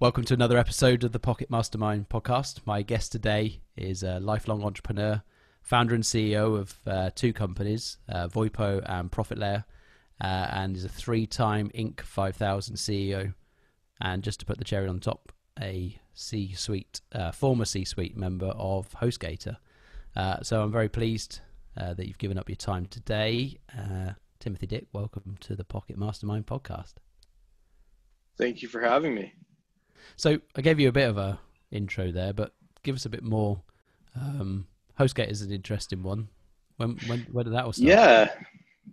Welcome to another episode of the Pocket Mastermind podcast. My guest today is a lifelong entrepreneur, founder and CEO of uh, two companies, uh, Voipo and Profit Layer, uh, and is a three time Inc. 5000 CEO. And just to put the cherry on top, a C suite, uh, former C suite member of HostGator. Uh, so I'm very pleased uh, that you've given up your time today. Timothy Dick, welcome to the Pocket Mastermind podcast. Thank you for having me. So I gave you a bit of a intro there, but give us a bit more. Um, HostGator is an interesting one. When when when did that all start? Yeah,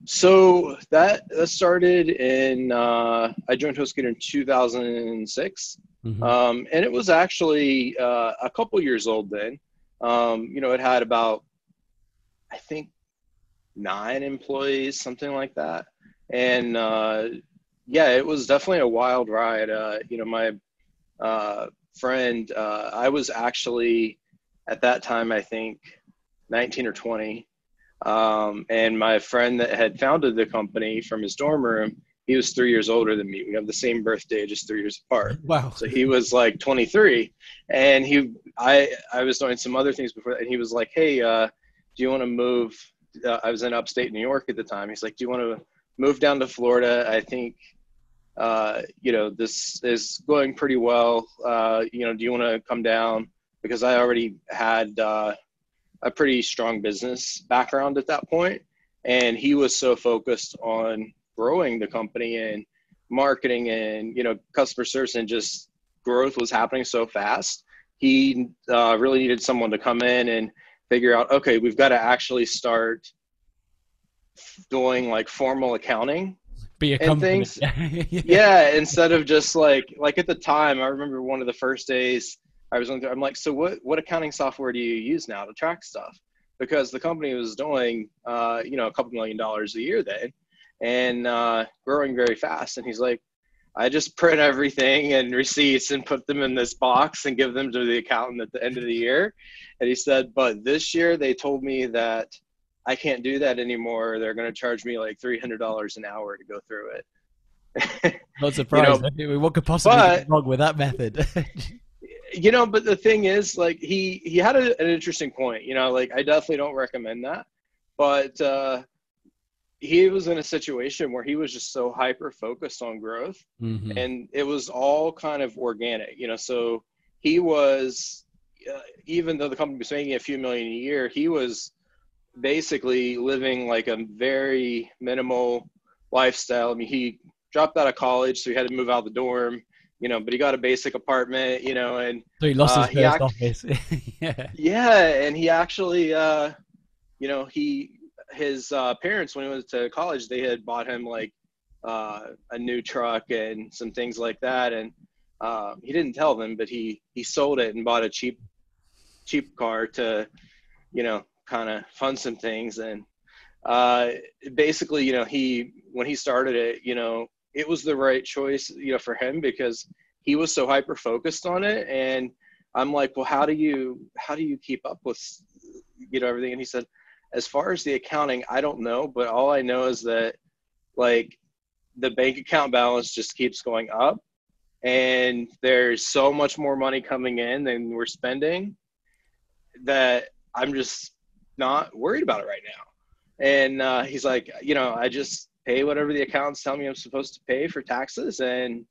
so that, that started in uh, I joined HostGator in 2006, mm-hmm. um, and it was actually uh, a couple years old then. Um, you know, it had about I think nine employees, something like that, and uh, yeah, it was definitely a wild ride. Uh, you know, my uh, friend, uh, I was actually at that time, I think 19 or 20. Um, and my friend that had founded the company from his dorm room, he was three years older than me. We have the same birthday, just three years apart. Wow. So he was like 23 and he, I, I was doing some other things before. And he was like, Hey, uh, do you want to move? Uh, I was in upstate New York at the time. He's like, do you want to move down to Florida? I think uh, you know, this is going pretty well. Uh, you know, do you want to come down? Because I already had uh, a pretty strong business background at that point, and he was so focused on growing the company and marketing and you know customer service and just growth was happening so fast. He uh, really needed someone to come in and figure out, okay, we've got to actually start doing like formal accounting be a company. Things, yeah, instead of just like like at the time, I remember one of the first days I was on. I'm like, so what what accounting software do you use now to track stuff? Because the company was doing, uh, you know, a couple million dollars a year then, and uh, growing very fast. And he's like, I just print everything and receipts and put them in this box and give them to the accountant at the end of the year. And he said, but this year they told me that I can't do that anymore. They're going to charge me like three hundred dollars an hour to go through it. Not surprised. you know, what could possibly but, wrong with that method? you know, but the thing is, like he he had a, an interesting point. You know, like I definitely don't recommend that, but uh, he was in a situation where he was just so hyper focused on growth, mm-hmm. and it was all kind of organic. You know, so he was uh, even though the company was making a few million a year, he was basically living like a very minimal lifestyle. I mean, he dropped out of college, so he had to move out of the dorm, you know, but he got a basic apartment, you know, and so he lost uh, his first act- office. yeah. Yeah. And he actually, uh, you know, he, his uh, parents, when he went to college, they had bought him like uh, a new truck and some things like that. And um, he didn't tell them, but he, he sold it and bought a cheap, cheap car to, you know, kind of fund some things. And uh, basically you know he when he started it you know it was the right choice you know for him because he was so hyper focused on it. And i'm like well how do you how do you keep up with you know everything? And he said as far as the accounting i don't know but all i know is that like the bank account balance just keeps going up and there's so much more money coming in than we're spending that i'm just not worried about it right now. And uh, he's like, you know, I just pay whatever the accountants tell me I'm supposed to pay for taxes, and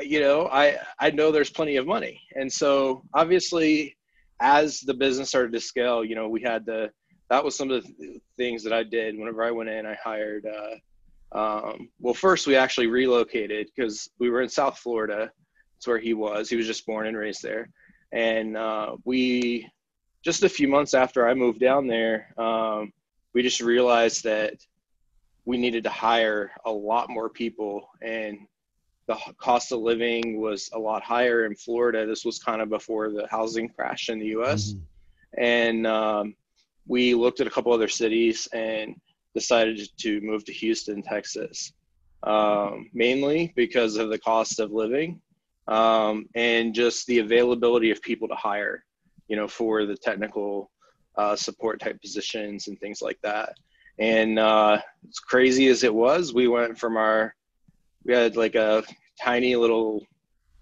you know, I I know there's plenty of money. And so obviously, as the business started to scale, you know, we had the, That was some of the things that I did. Whenever I went in, I hired. Uh, um, well, first we actually relocated because we were in South Florida. That's where he was. He was just born and raised there, and uh, we just a few months after I moved down there, um, we just realized that we needed to hire a lot more people and the cost of living was a lot higher in Florida. This was kind of before the housing crash in the US. Mm-hmm. And um, we looked at a couple other cities and decided to move to Houston, Texas, um, mainly because of the cost of living um, and just the availability of people to hire you know, for the technical uh, support type positions and things like that. And uh, as crazy as it was, we went from our, we had like a tiny little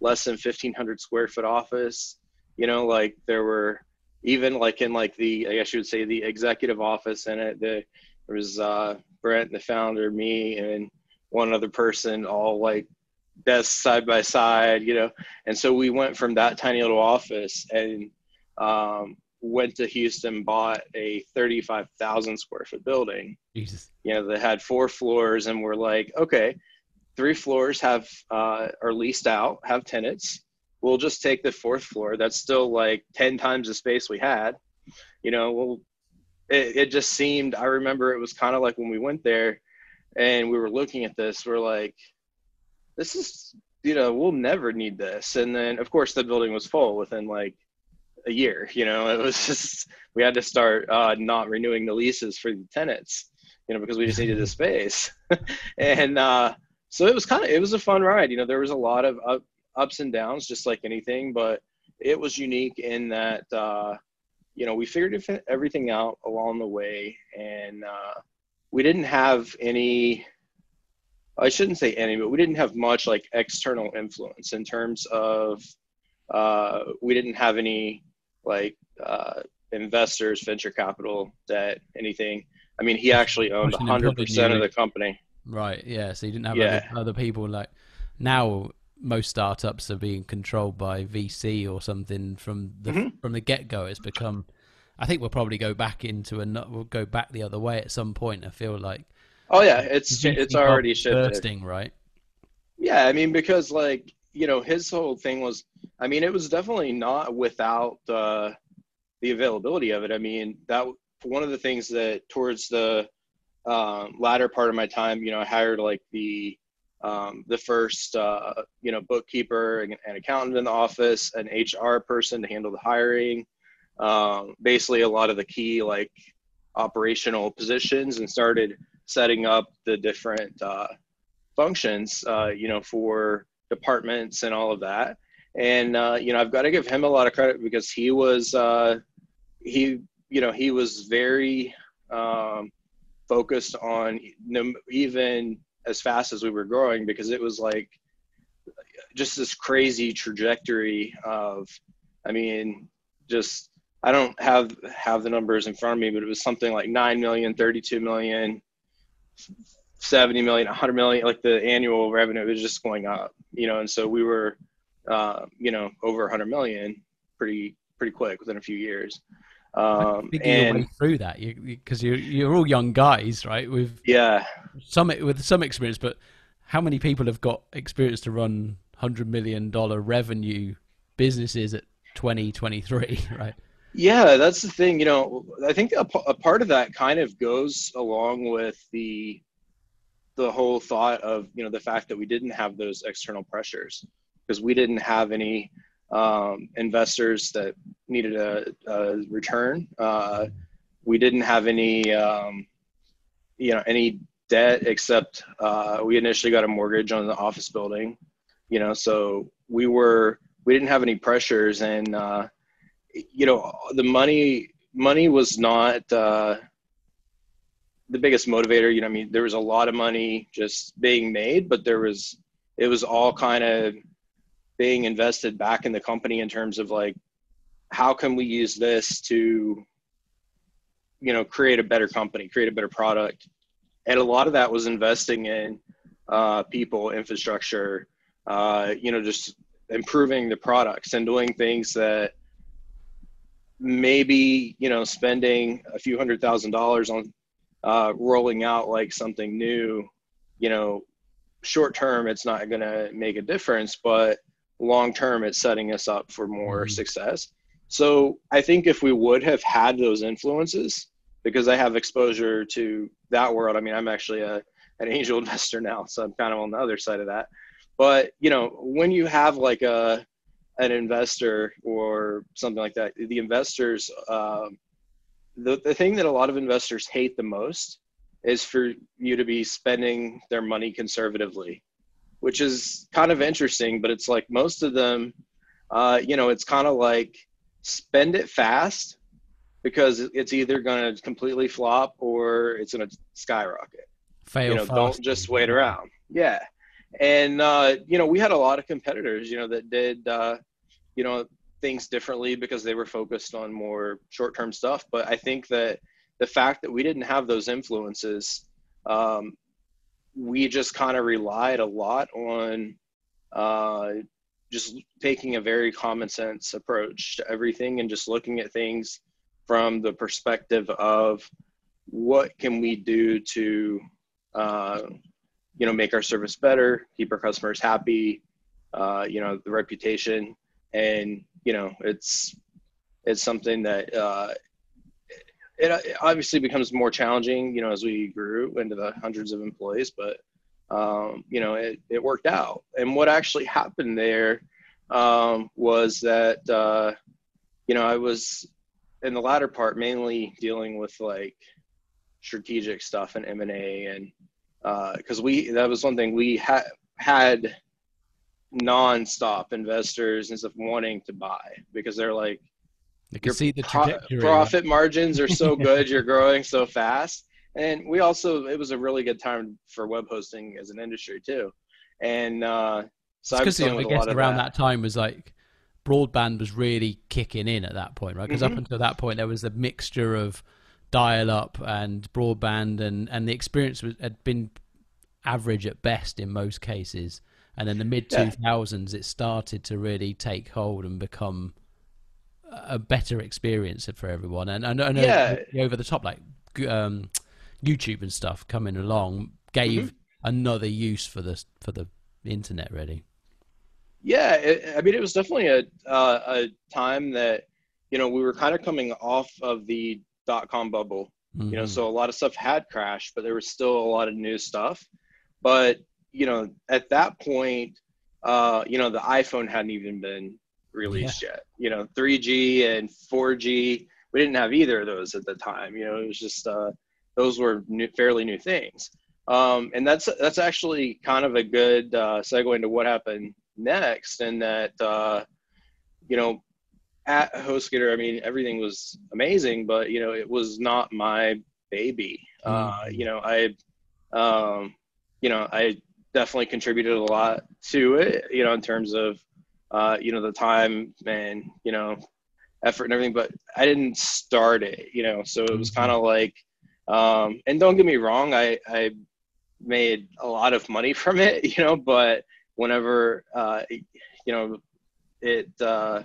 less than 1500 square foot office you know like there were even like in like the i guess you would say the executive office in it the, there was uh brent the founder me and one other person all like desks side by side you know and so we went from that tiny little office and um, went to Houston, bought a 35,000 square foot building. Jesus. You know, that had four floors, and we're like, okay, three floors have uh, are leased out, have tenants. We'll just take the fourth floor. That's still like 10 times the space we had. You know, well, it, it just seemed, I remember it was kind of like when we went there and we were looking at this, we're like, this is, you know, we'll never need this. And then, of course, the building was full within like a year. You know, it was just we had to start uh, not renewing the leases for the tenants. You know, because we just needed the space, and uh, so it was kind of it was a fun ride. You know, there was a lot of up, ups and downs, just like anything, but it was unique in that uh, you know we figured everything out along the way, and uh, we didn't have any. I shouldn't say any, but we didn't have much like external influence in terms of uh, we didn't have any like uh, investors, venture capital, debt, anything. I mean, he actually owned 100% of the company. Right. Yeah. So you didn't have yeah. other, other people like now. Most startups are being controlled by VC or something from the mm-hmm. from the get go. It's become. I think we'll probably go back into a. We'll go back the other way at some point. I feel like. Oh yeah, it's it's already shifted. Bursting, right? Yeah, I mean because like you know his whole thing was I mean, it was definitely not without uh, the availability of it. I mean, that one of the things that towards the um, latter part of my time, you know, I hired like the um, the first uh, you know bookkeeper and, and, accountant in the office, an HR person to handle the hiring, um, basically a lot of the key like operational positions, and started setting up the different uh, functions, uh, you know, for departments and all of that. And uh, you know I've got to give him a lot of credit because he was uh, he you know he was very um, focused on even as fast as we were growing because it was like just this crazy trajectory of I mean just I don't have have the numbers in front of me but it was something like 9 million 32 million 70 million 100 million like the annual revenue was just going up you know and so we were uh, you know, over 100 million pretty pretty quick within a few years. Um, and through that, because you, you, you're all young guys, right? With yeah, some with some experience, but how many people have got experience to run hundred million dollar revenue businesses at 2023, right? Yeah, that's the thing. You know, I think a, a part of that kind of goes along with the the whole thought of you know the fact that we didn't have those external pressures because we didn't have any um, investors that needed a, a return. Uh, we didn't have any, um, you know, any debt except uh, we initially got a mortgage on the office building. You know, so we were we didn't have any pressures, and uh, you know, the money money was not uh, the biggest motivator. You know, I mean, there was a lot of money just being made, but there was it was all kind of being invested back in the company in terms of like how can we use this to you know create a better company create a better product and a lot of that was investing in uh, people infrastructure uh, you know just improving the products and doing things that maybe you know spending a few hundred thousand dollars on uh, rolling out like something new you know short term it's not going to make a difference but long term it's setting us up for more mm-hmm. success so i think if we would have had those influences because i have exposure to that world i mean i'm actually a, an angel investor now so i'm kind of on the other side of that but you know when you have like a an investor or something like that the investors um, the, the thing that a lot of investors hate the most is for you to be spending their money conservatively which is kind of interesting. But it's like most of them, uh, you know, it's kind of like spend it fast because it's either going to completely flop or it's going to skyrocket. Fail. You know, fast. don't just wait around. Yeah. and uh, you know we had a lot of competitors you know that did uh, you know things differently because they were focused on more short-term stuff. But i think that the fact that we didn't have those influences um, we just kind of relied a lot on uh, just taking a very common sense approach to everything and just looking at things from the perspective of what can we do to uh, you know make our service better keep our customers happy uh, you know the reputation and you know it's it's something that uh, it, it obviously becomes more challenging you know as we grew into the hundreds of employees but um, you know it, it worked out. And what actually happened there um, was that uh, you know i was in the latter part mainly dealing with like strategic stuff and m&a and because uh, we that was one thing we had had non-stop investors and stuff wanting to buy because they're like you can see the pro- profit margins are so good you're growing so fast and we also it was a really good time for web hosting as an industry too and uh so because you know, i guess around that. that. time was like broadband was really kicking in at that point right because mm-hmm. up until that point there was a mixture of dial up and broadband and and the experience was, had been average at best in most cases and then the mid 2000s yeah. it started to really take hold and become a better experience for everyone and i know, yeah. over the top like um, youtube and stuff coming along gave mm-hmm. another use for the for the internet really yeah it, i mean it was definitely a uh, a time that you know we were kind of coming off of the dot com bubble. Mm-hmm. You know, mm-hmm. so a lot of stuff had crashed, but there was still a lot of new stuff. But you know, at that point, uh, you know, the iPhone hadn't even been released yeah. yet. You know, 3G and 4G, we didn't have either of those at the time. You know, it was just uh, those were new, fairly new things. Um, and that's that's actually kind of a good uh, segue into what happened next, and that uh, you know at HostGator, I mean, everything was amazing, but you know, it was not my baby. Mm. Uh, you know, I, um, you know, I definitely contributed a lot to it. You know, in terms of, uh, you know, the time and you know, effort and everything, but I didn't start it. You know, so it was mm-hmm. kind of like, um, and don't get me wrong, I I made a lot of money from it. You know, but whenever, uh, you know, it. Uh,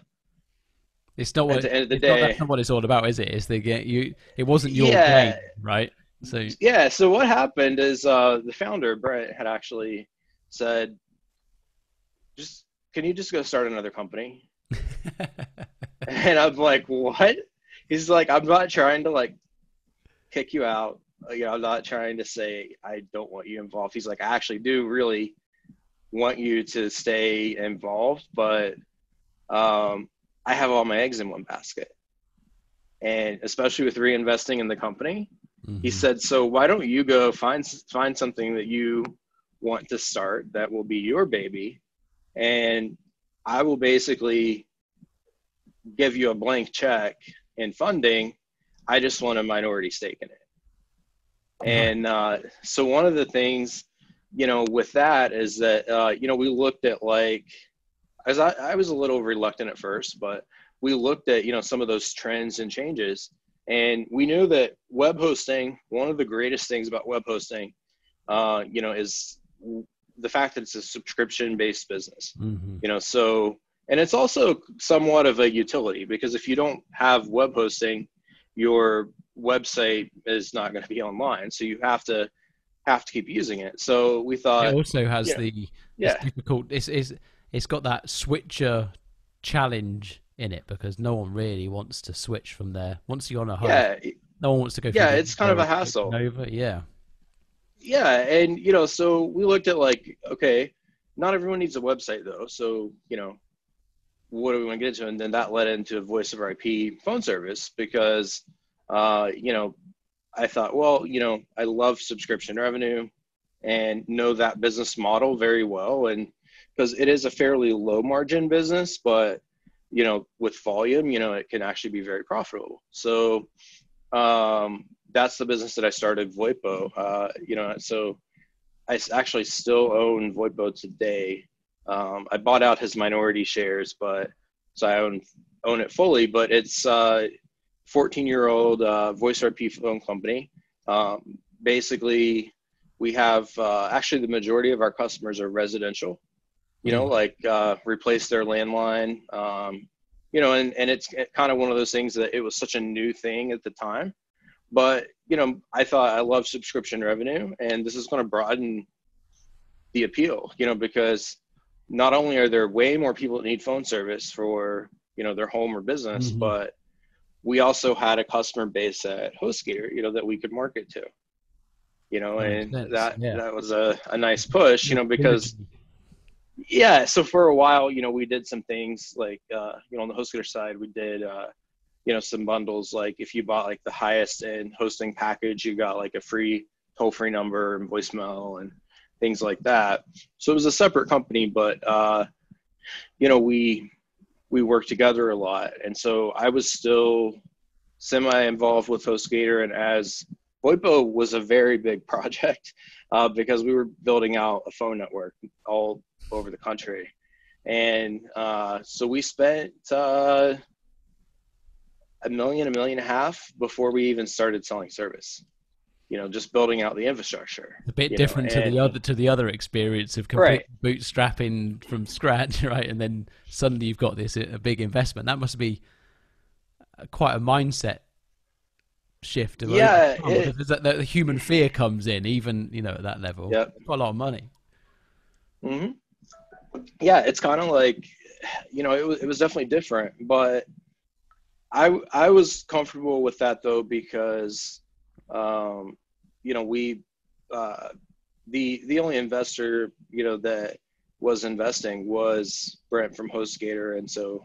it's not what at the end of the day. Not, that's not what it's all about, is it? It's the. You. It wasn't your yeah. game, right? So yeah. So what happened is uh, the founder Brent had actually said, "Just can you just go start another company?" and I'm like, "What?" He's like, "I'm not trying to like kick you out. You know, I'm not trying to say I don't want you involved." He's like, "I actually do really want you to stay involved, but." Um, I have all my eggs in one basket. And especially with reinvesting in the company, mm-hmm. he said, "So why don't you go find find something that you want to start that will be your baby, and I will basically give you a blank check in funding. I just want a minority stake in it." Uh-huh. And uh, so one of the things, you know, with that is that uh, you know we looked at like as I, I was a little reluctant at first, but we looked at you know some of those trends and changes, and we knew that web hosting, one of the greatest things about web hosting, uh, you know, is the fact that it's a subscription-based business. Mm-hmm. You know, so and it's also somewhat of a utility because if you don't have web hosting, your website is not going to be online, so you have to have to keep using it. So we thought it also has the yeah difficult. It's, it's it's got that switcher challenge in it because no one really wants to switch from there. Once you're on a home, yeah, no one wants to go. Yeah, it's kind of a hassle. Over, yeah. Yeah, and you know, so we looked at like, okay, not everyone needs a website though, so you know, what do we want to get into? And then that led into a voice over IP phone service because, uh, you know, I thought, well, you know, I love subscription revenue and know that business model very well, and because it is a fairly low margin business, but you know, with volume, you know, it can actually be very profitable. So um, that's the business that I started, VoIPO. Uh, you know, so I actually still own Voipo today. Um, I bought out his minority shares, but so I own own it fully. But it's uh, 14 year old uh, voice RP phone company. Um, basically, we have uh, actually the majority of our customers are residential. You know, mm. like uh, replace their landline. Um, you know, and and it's kind of one of those things that it was such a new thing at the time. But you know, I thought I love subscription revenue, and this is going to broaden the appeal. You know, because not only are there way more people that need phone service for you know their home or business, mm-hmm. but we also had a customer base at HostGator, you know, that we could market to. You know, and that yeah. that was a, a nice push, you know, because yeah, so for a while, you know, we did some things like uh, you know, on the HostGator side, we did uh, you know, some bundles like if you bought like the highest end hosting package, you got like a free toll free number and voicemail and things like that. So it was a separate company, but uh, you know, we we worked together a lot, and so I was still semi involved with HostGator, and as VoIPO was a very big project uh, because we were building out a phone network all over the country, and uh, so we spent uh, a million, a million and a half before we even started selling service you know just building out the infrastructure a bit different know, to the other to the other experience of right. bootstrapping from scratch right? And then suddenly you've got this a big investment. That must be quite a mindset shift yeah it, that, the human fear comes in even you know at that level. Yeah quite a lot of money. Mm-hmm. Yeah it's kind of like you know it was, it was definitely different but i i was comfortable with that though because um, you know, we uh, the the only investor you know that was investing was Brent from HostGator, and so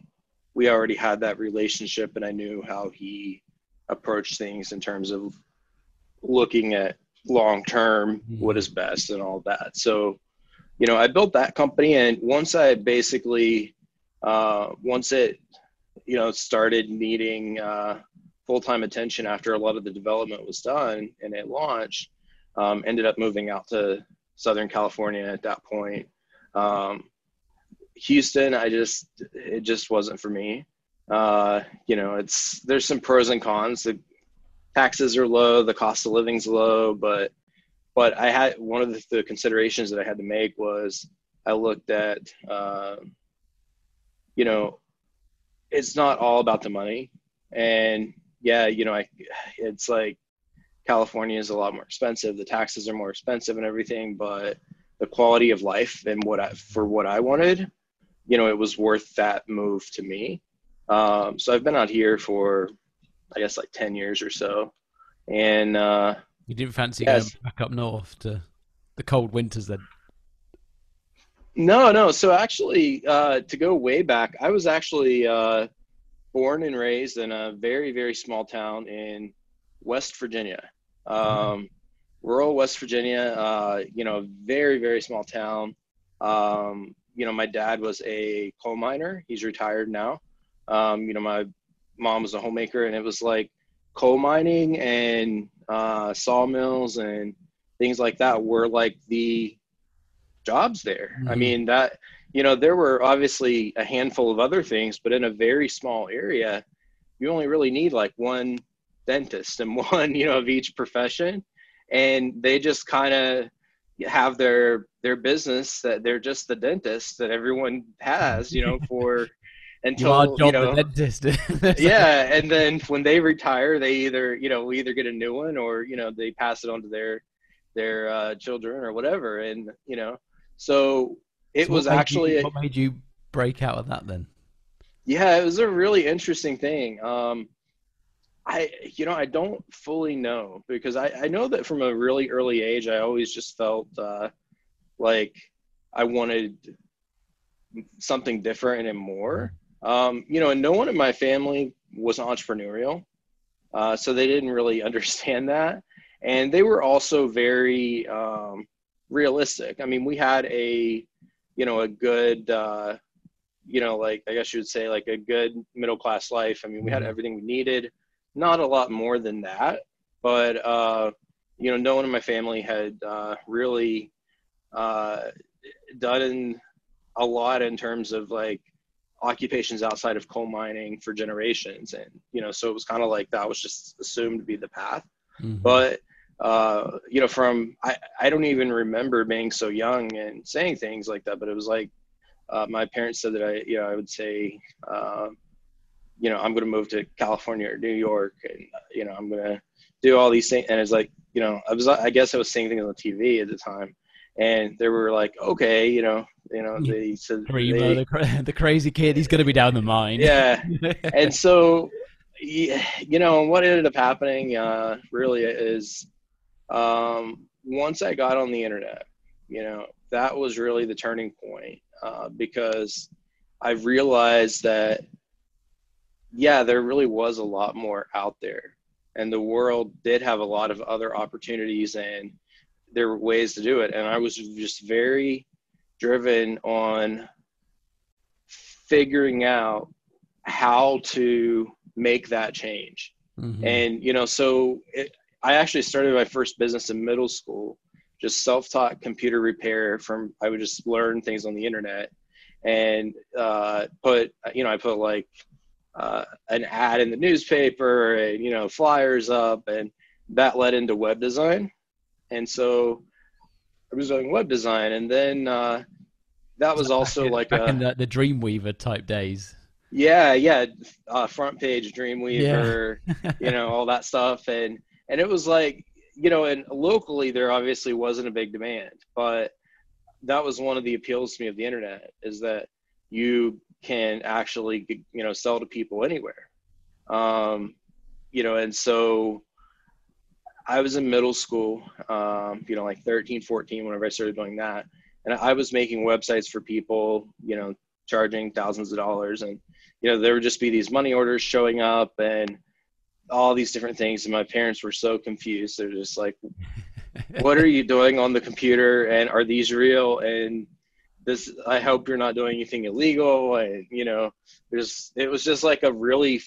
we already had that relationship, and I knew how he approached things in terms of looking at long term mm-hmm. what is best and all that. So, you know, I built that company, and once I basically uh, once it you know started needing uh, full-time attention after a lot of the development was done and it launched um, ended up moving out to southern california at that point. Um, houston i just it just wasn't for me. Uh, you know it's there's some pros and cons. The taxes are low the cost of living's low but but i had one of the, the considerations that i had to make was i looked at uh, you know it's not all about the money and yeah, you know, I, it's like California is a lot more expensive. The taxes are more expensive and everything, but the quality of life and what I, for what I wanted, you know, it was worth that move to me. Um, so I've been out here for, I guess, like 10 years or so. And, uh, you didn't fancy yes. going back up north to the cold winters then? No, no. So actually, uh, to go way back, I was actually, uh, born and raised in a very very small town in West Virginia, um, rural West Virginia. Uh, you know, very very small town. Um, you know, my dad was a coal miner. He's retired now. Um, you know, my mom was a homemaker, and it was like coal mining and uh, sawmills and things like that were like the jobs there. Mm-hmm. I mean that you know, there were obviously a handful of other things, but in a very small area, you only really need like one dentist and one, you know, of each profession. And they just kind of have their their business that they're just the dentist that everyone has, you know, for until you, you know, yeah, and then when they retire, they either you know we either get a new one or you know they pass it on to their their uh, children or whatever, and you know, so it so was actually you, what made you break out of that then? Yeah, it was a really interesting thing. Um, I, you know, I don't fully know because I, I know that from a really early age, I always just felt uh, like I wanted something different and more. Um, you know, and no one in my family was entrepreneurial, uh, so they didn't really understand that. And they were also very um, realistic. I mean, we had a you know a good uh, you know like i guess you would say like a good middle class life i mean we had mm-hmm. everything we needed not a lot more than that but uh, you know no one in my family had uh, really uh, done a lot in terms of like occupations outside of coal mining for generations. And you know so it was kind of like that was just assumed to be the path. Mm-hmm. but uh, you know from I, I don't even remember being so young and saying things like that but it was like uh, my parents said that i you know i would say uh, you know i'm going to move to california or new york and you know i'm going to do all these things. And it's like you know i was i guess i was seeing things on tv at the time and they were like, okay, you know, you know, they said they, the, the, crazy kid, he's gonna be down the mine. Yeah, and so, you know, what ended up happening uh, really is um, once I got on the internet, you know, that was really the turning point uh, because I realized that, yeah, there really was a lot more out there, and the world did have a lot of other opportunities and there were ways to do it. And i was just very driven on figuring out how to make that change. Mm-hmm. and you know so it, i actually started my first business in middle school just self-taught computer repair from i would just learn things on the internet. And uh, put you know i put like uh, an ad in the newspaper and you know flyers up. And that led into web design and so I was doing web design, and then uh, that was also back like back a, in the, the Dreamweaver type days. Yeah, yeah, uh, FrontPage Dreamweaver, yeah. you know, all that stuff, and and it was like you know, and locally there obviously wasn't a big demand, but that was one of the appeals to me of the internet is that you can actually you know sell to people anywhere um you know and so I was in middle school, um, you know, like 13, 14, whenever I started doing that. And I was making websites for people, you know, charging thousands of dollars. And, you know, there would just be these money orders showing up and all these different things. And my parents were so confused. They're just like, what are you doing on the computer? And are these real? And this, I hope you're not doing anything illegal. And, you know, there's, it was just like a really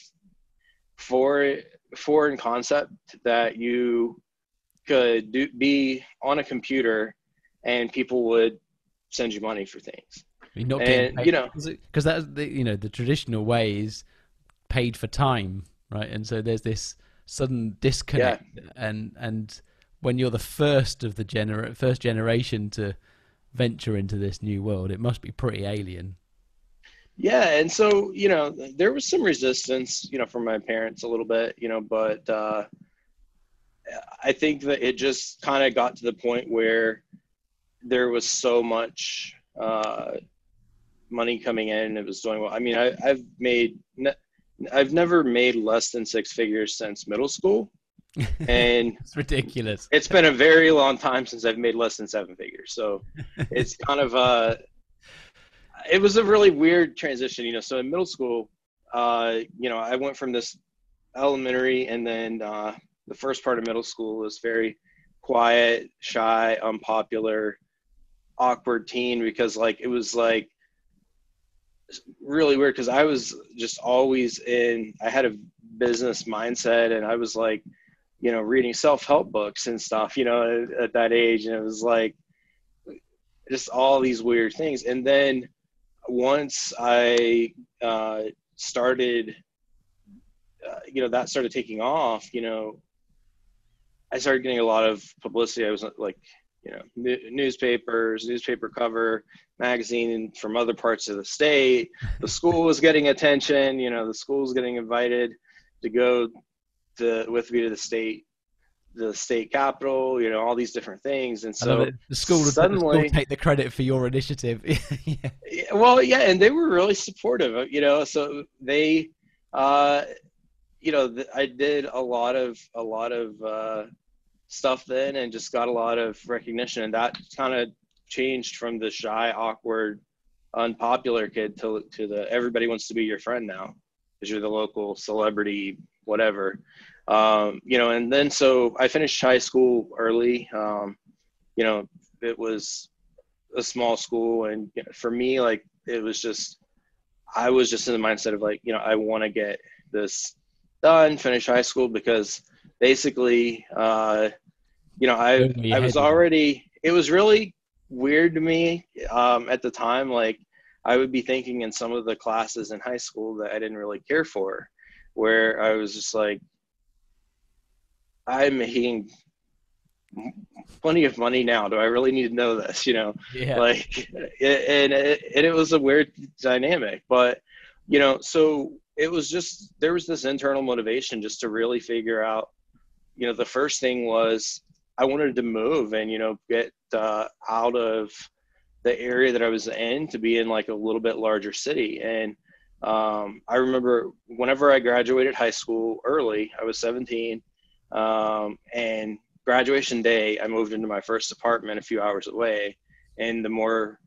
for foreign concept that you could do, be on a computer and people would send you money for things. You're not and, paid, you know, because that's the you know the traditional way is paid for time, right? And so there's this sudden disconnect, yeah. and and when you're the first of the gener first generation to venture into this new world, it must be pretty alien. Yeah, and so you know there was some resistance, you know, from my parents a little bit, you know, but uh, I think that it just kind of got to the point where there was so much uh, money coming in, it was doing well. I mean, I, I've made, ne- I've never made less than six figures since middle school, and it's ridiculous. It's been a very long time since I've made less than seven figures, so it's kind of uh it was a really weird transition, you know. So in middle school, uh, you know, I went from this elementary, and then uh, the first part of middle school was very quiet, shy, unpopular, awkward teen because like it was like really weird because I was just always in. I had a business mindset, and I was like, you know, reading self-help books and stuff, you know, at, at that age, and it was like just all these weird things, and then once I uh, started, uh, you know, that started taking off, you know, I started getting a lot of publicity. I was like, you know, newspapers, newspaper cover, magazine from other parts of the state. The school was getting attention. You know, the school was getting invited to go to with me to the state the state capital, you know, all these different things. And so the school suddenly the school take the credit for your initiative. yeah. Well, yeah, and they were really supportive, you know, so they, uh, you know, I did a lot of, a lot of, uh, stuff then and just got a lot of recognition and that kind of changed from the shy, awkward, unpopular kid to, to the, everybody wants to be your friend now because you're the local celebrity, whatever um, you know, and then so I finished high school early. Um, you know, it was a small school, and you know, for me, like it was just, I was just in the mindset of like, you know, I want to get this done, finish high school because basically, uh, you know, I I was already. It was really weird to me um, at the time. Like I would be thinking in some of the classes in high school that I didn't really care for, where I was just like, I'm making plenty of money now. Do I really need to know this? You know, Yeah. like, and it, and it was a weird dynamic, but you know, so it was just there was this internal motivation just to really figure out. You know, the first thing was I wanted to move and you know get uh, out of the area that I was in to be in like a little bit larger city. And um, I remember whenever I graduated high school early, I was 17, um, and graduation day, I moved into my first apartment a few hours away in the more,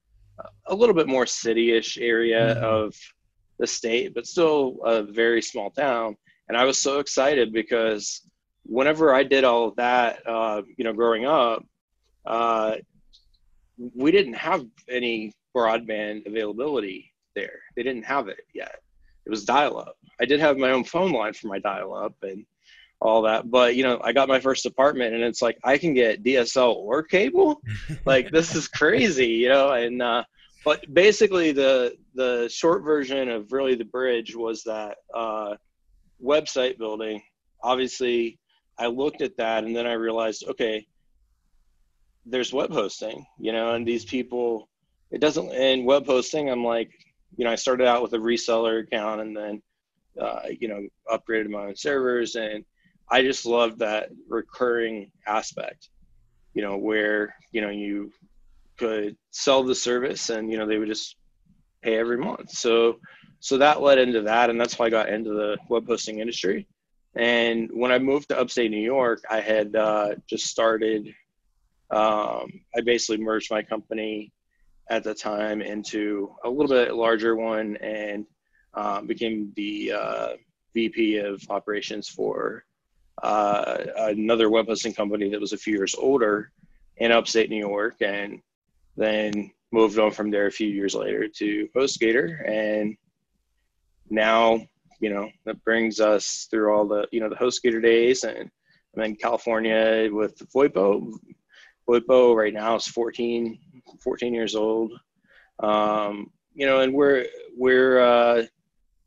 a little bit more city-ish area Mhm. of the state, but still a very small town. And I was so excited because whenever I did all of that, uh, you know, growing up, uh, we didn't have any broadband availability there. They didn't have it yet. It was dial up. I did have my own phone line for my dial up and all that, but you know, I got my first apartment and it's like I can get DSL or cable. like this is crazy, you know, and uh but basically the the short version of really the bridge was that uh website building. Obviously, I looked at that and then I realized, okay, there's web hosting, you know, and these people, it doesn't, in web hosting, I'm like, you know, I started out with a reseller account and then, uh, you know, upgraded my own servers. And I just loved that recurring aspect, you know, where, you know, you could sell the service and, you know, they would just pay every month. So, so that led into that. And that's how I got into the web hosting industry. And when I moved to upstate New York, I had uh, just started um, I basically merged my company at the time into a little bit larger one and um, became the uh, VP of operations for uh, another web hosting company that was a few years older in upstate New York, and then moved on from there a few years later to HostGator, and now you know that brings us through all the you know the HostGator days and. In California with VoIPO, Flippo right now is 14, 14 years old. Um, you know, and we're we're uh,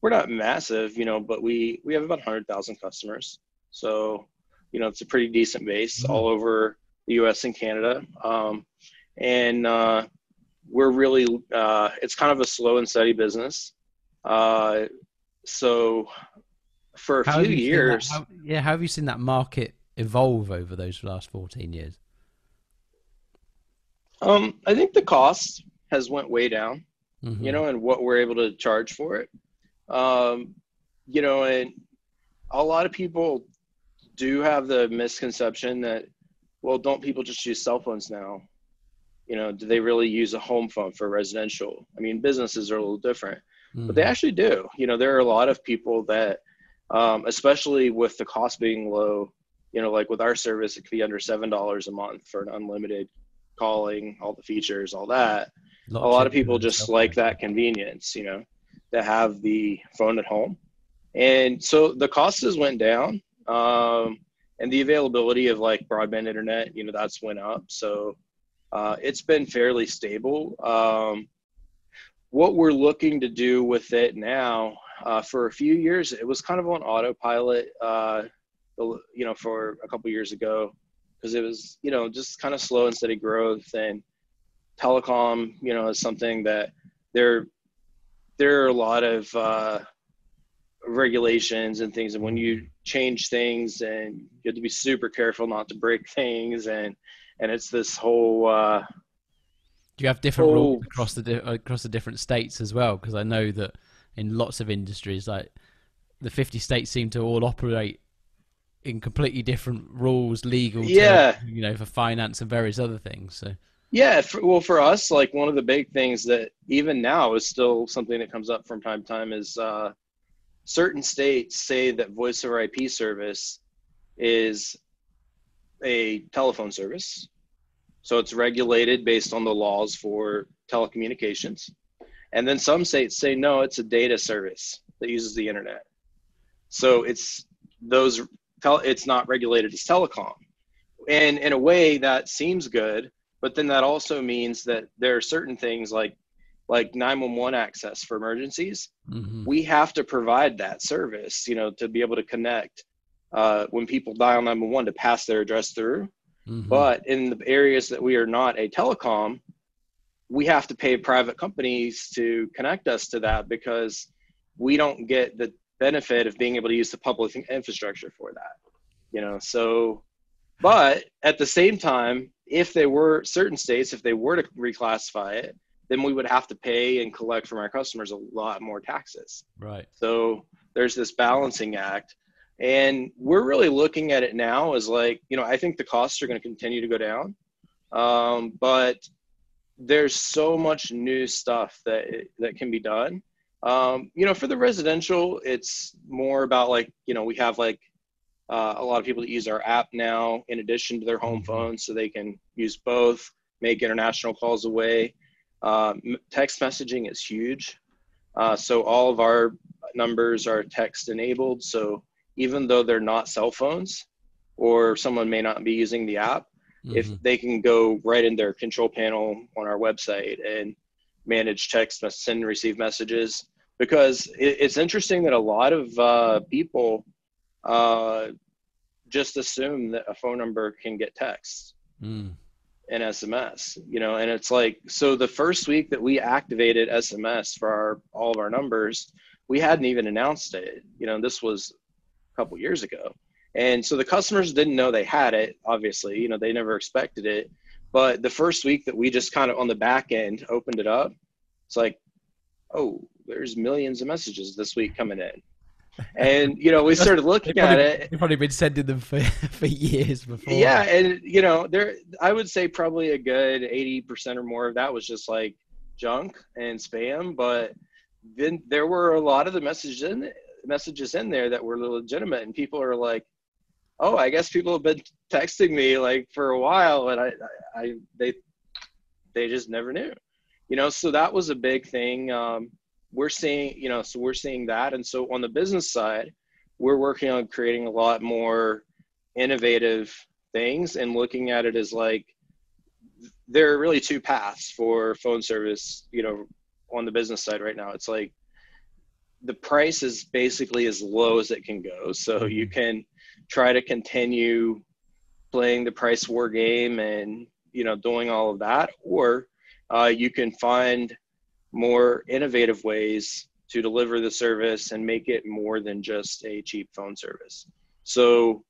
we're not massive, you know, but we we have about 100,000 customers. So, you know, it's a pretty decent base Mhm. all over the U.S. and Canada. Um, and uh, we're really uh, it's kind of a slow and steady business. Uh, so, for a How few that- years. how- yeah, how have you seen that market evolve over those last 14 years? Um, I think the cost has went way down. Mhm. you know, and what we're able to charge for it. Um, you know, and a lot of people do have the misconception that, well, don't people just use cell phones now? You know, do they really use a home phone for residential? I mean, businesses are a little different, but they Mhm. actually do. You know, there are a lot of people that, um, especially with the cost being low, you know, like with our service, it could be under seven dollars a month for an unlimited calling, all the features, all that a lot of people just like that convenience, you know, to have the phone at home. And so the costs went down, um, and the availability of like broadband internet, you know, that's went up. So uh, it's been fairly stable. Um, what we're looking to do with it now, uh, for a few years, it was kind of on autopilot, uh, you know, for a couple years ago, because it was, you know, just kind of slow and steady growth and telecom, you know, is something that there there are a lot of uh, regulations and things, and when you change things, and you have to be super careful not to break things, and and it's this whole uh, Do you have different rules Oh. across the di- across the different states as well? Because I know that in lots of industries, like the 50 states seem to all operate in completely different rules, legal, to, Yeah. you know, for finance and various other things. So Yeah, for, well, for us, like one of the big things that even now is still something that comes up from time to time is uh, certain states say that voice over IP service is a telephone service. So it's regulated based on the laws for telecommunications. And then some states say, no, it's a data service that uses the internet. So it's those, it's not regulated as telecom. And in a way that seems good but then that also means that there are certain things like like 911 access for emergencies mm-hmm. we have to provide that service you know to be able to connect uh, when people dial 911 to pass their address through mm-hmm. but in the areas that we are not a telecom we have to pay private companies to connect us to that because we don't get the benefit of being able to use the public infrastructure for that you know so but at the same time if they were certain states if they were to reclassify it then we would have to pay and collect from our customers a lot more taxes. Right. So there's this balancing act. And we're really looking at it now as like you know i think the costs are going to continue to go down. Um, but there's so much new stuff that that can be done. Um, you know for the residential it's more about like you know we have like uh, a lot of people that use our app now in addition to their home mm-hmm. phones so they can use both make international calls away uh, text messaging is huge uh, so all of our numbers are text enabled so even though they're not cell phones or someone may not be using the app mm-hmm. if they can go right in their control panel on our website and manage text, send and receive messages. Because it, it's interesting that a lot of uh, people uh, just assume that a phone number can get text mm. And SMS, you know, and it's like, so the first week that we activated SMS for our, all of our numbers, we hadn't even announced it. You know, this was a couple years ago. And so the customers didn't know they had it, obviously, you know, they never expected it. But the first week that we just kind of on the back end opened it up, it's like, oh, there's millions of messages this week coming in. And you know, we started looking at it. You've probably been sending them for, for years before. Yeah, and you know, there I would say probably a good eighty percent or more of that was just like junk and spam. But then there were a lot of the messages in messages in there that were legitimate, and people are like, oh, I guess people have been texting me like for a while, and I, I, I they, they just never knew, you know. So that was a big thing. Um, we're seeing, you know, so we're seeing that, and so on the business side, we're working on creating a lot more innovative things and looking at it as like there are really two paths for phone service, you know, on the business side right now. It's like the price is basically as low as it can go. So you mm-hmm. can try to continue playing the price war game and you know doing all of that or uh, you can find more innovative ways to deliver the service and make it more than just a cheap phone service so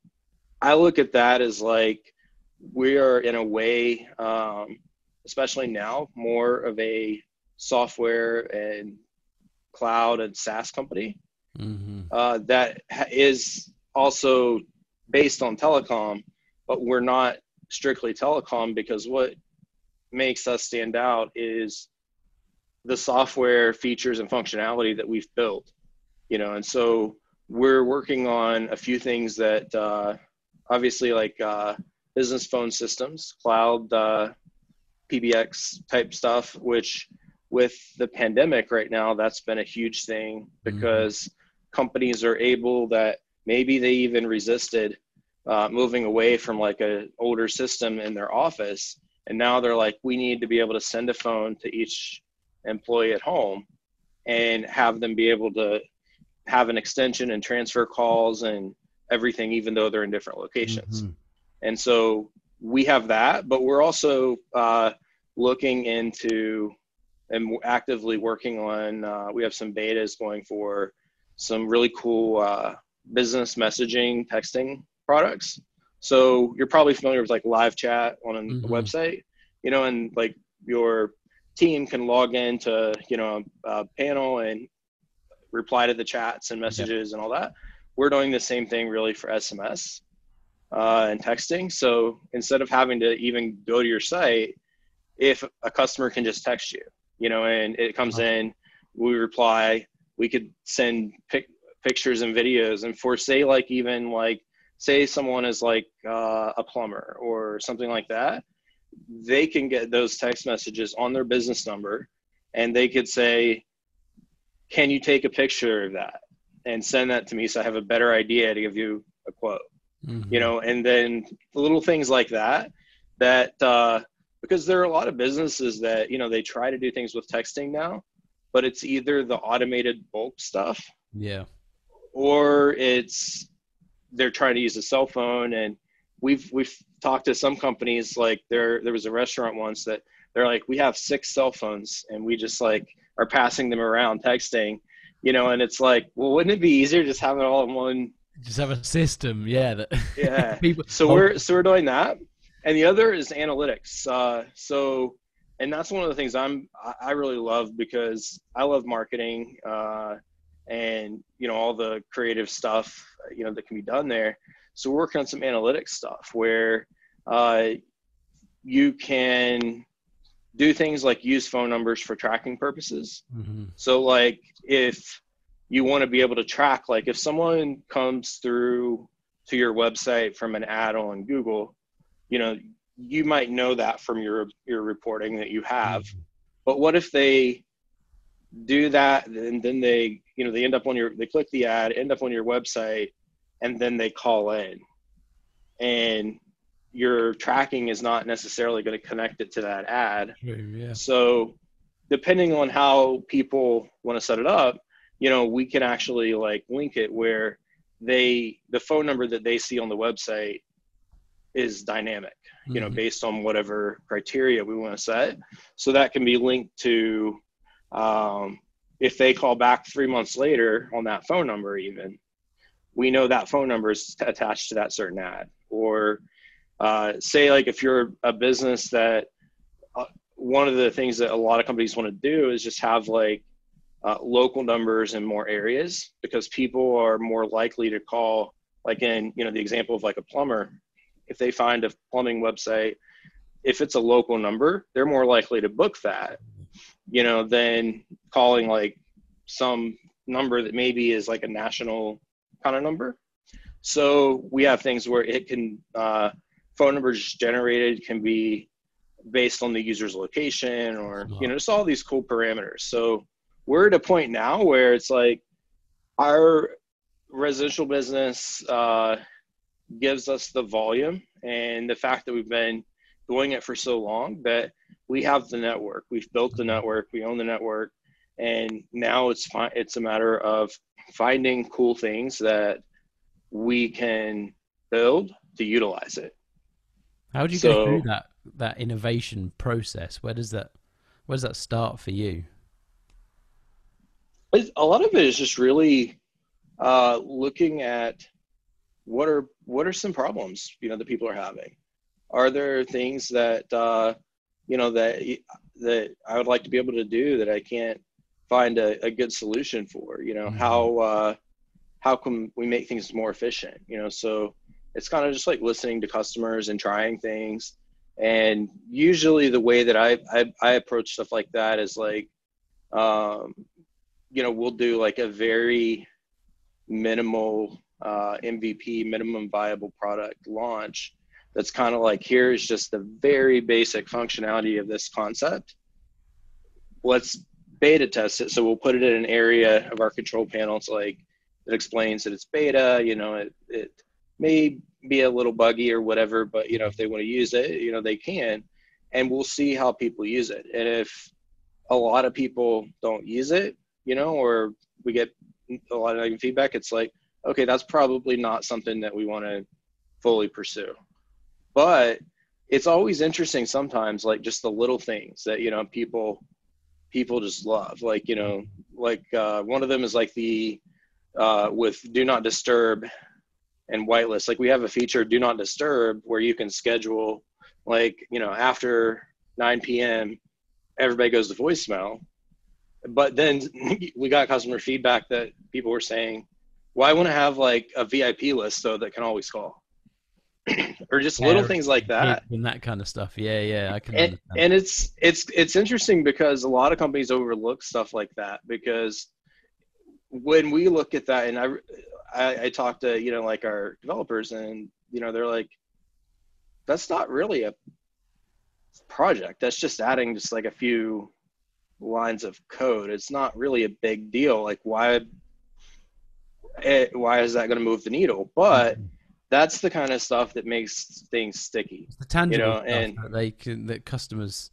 i look at that as like we are in a way um, especially now more of a software and cloud and saas company mm-hmm. uh, that is also based on telecom, but we're not strictly telecom because what makes us stand out is the software features and functionality that we've built you know and so we're working on a few things that uh, obviously like uh, business phone systems cloud uh, pbx type stuff which with the pandemic right now that's been a huge thing mm-hmm. because mm-hmm. companies are able that maybe they even resisted uh, moving away from like a older system in their office and now they're like we need to be able to send a phone to each employee at home and have them be able to have an extension and transfer calls and everything even though they're in different locations mm-hmm. and so we have that but we're also uh, looking into and actively working on uh, we have some betas going for some really cool uh, business messaging texting products. So you're probably familiar with like live chat on a mm-hmm. website, you know, and like your team can log into, you know, a panel and reply to the chats and messages yeah. and all that. We're doing the same thing really for SMS uh, and texting. So instead of having to even go to your site, if a customer can just text you, you know, and it comes in, we reply, we could send pic- pictures and videos and for say like even like say someone is like uh, a plumber or something like that they can get those text messages on their business number and they could say can you take a picture of that and send that to me so i have a better idea to give you a quote mm-hmm. you know and then little things like that that uh, because there are a lot of businesses that you know they try to do things with texting now but it's either the automated bulk stuff yeah or it's they're trying to use a cell phone and we've we've talked to some companies like there there was a restaurant once that they're like we have six cell phones and we just like are passing them around texting you know and it's like well wouldn't it be easier just having it all in one? Just have a system yeah that yeah. people, so we're so we're doing that. And the other is analytics uh, so and that's one of the things i'm i really love because i love marketing uh, and you know all the creative stuff you know that can be done there so we're working on some analytics stuff where uh, you can do things like use phone numbers for tracking purposes mm-hmm. so like if you want to be able to track like if someone comes through to your website from an ad on google you know you might know that from your your reporting that you have mm-hmm. but what if they do that and then they you know they end up on your they click the ad end up on your website and then they call in and your tracking is not necessarily going to connect it to that ad yeah. so depending on how people want to set it up you know we can actually like link it where they the phone number that they see on the website is dynamic you mm-hmm. know based on whatever criteria we want to set so that can be linked to um, if they call back three months later on that phone number, even, we know that phone number is attached to that certain ad. Or uh, say, like, if you're a business that uh, one of the things that a lot of companies want to do is just have like uh, local numbers in more areas because people are more likely to call, like, in, you know, the example of like a plumber, if they find a plumbing website, if it's a local number, they're more likely to book that you know, than calling like some number that maybe is like a national kind of number. So we have things where it can uh, phone numbers generated can be based on the user's location or you know just all these cool parameters. So we're at a point now where it's like our residential business uh, gives us the volume and the fact that we've been doing it for so long that we have the network. We've built the network. We own the network, and now it's fine. It's a matter of finding cool things that we can build to utilize it. How do you so, go through that that innovation process? Where does that where does that start for you? A lot of it is just really uh, looking at what are what are some problems you know that people are having. Are there things that uh, you know that that I would like to be able to do that I can't find a, a good solution for. You know mm-hmm. how uh, how can we make things more efficient? You know, so it's kind of just like listening to customers and trying things. And usually, the way that I I, I approach stuff like that is like, um, you know, we'll do like a very minimal uh, MVP, minimum viable product launch that's kind of like here's just the very basic functionality of this concept. Let's beta test it. So we'll put it in an area of our control panels like it explains that it's beta, you know, it, it may be a little buggy or whatever, but you know, if they want to use it, you know, they can. And we'll see how people use it. And if a lot of people don't use it, you know, or we get a lot of negative feedback, it's like, okay, that's probably not something that we want to fully pursue but it's always interesting sometimes like just the little things that you know people people just love. Like you know like uh, one of them is like the uh, with do not disturb and whitelist. Like we have a feature do not disturb where you can schedule like you know after 9 p.m everybody goes to voicemail. But then we got customer feedback that people were saying well i want to have like a vip list so that can always call or just little things like that. and that kind of stuff. Yeah yeah i can and, and it's it's it's interesting because a lot of companies overlook stuff like that because when we look at that and i i, I talk to you know like our developers and you know they're like that's not really a project. That's just adding just like a few lines of code. It's not really a big deal. Like why it, why is that going to move the needle? But mm-hmm that's the kind of stuff that makes things sticky. It's the tangible know, stuff and- that they can that customers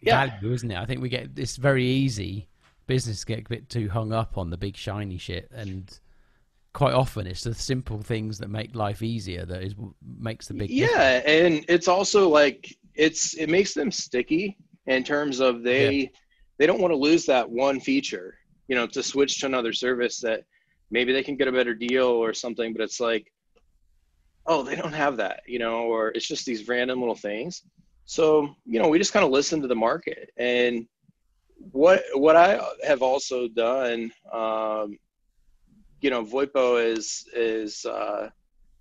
Yeah. value, isn't it? I think we get it's very easy business get a bit too hung up on the big shiny shit and quite often it's the simple things that make life easier that is makes the big yeah and it's also like it's it makes them sticky in terms of they they don't want to lose that one feature you know to switch to another service that maybe they can get a better deal or something but it's like oh they don't have that you know or it's just these random little things. So you know we just kind of listen to the market. And what what i have also done um you know VoIPO is is uh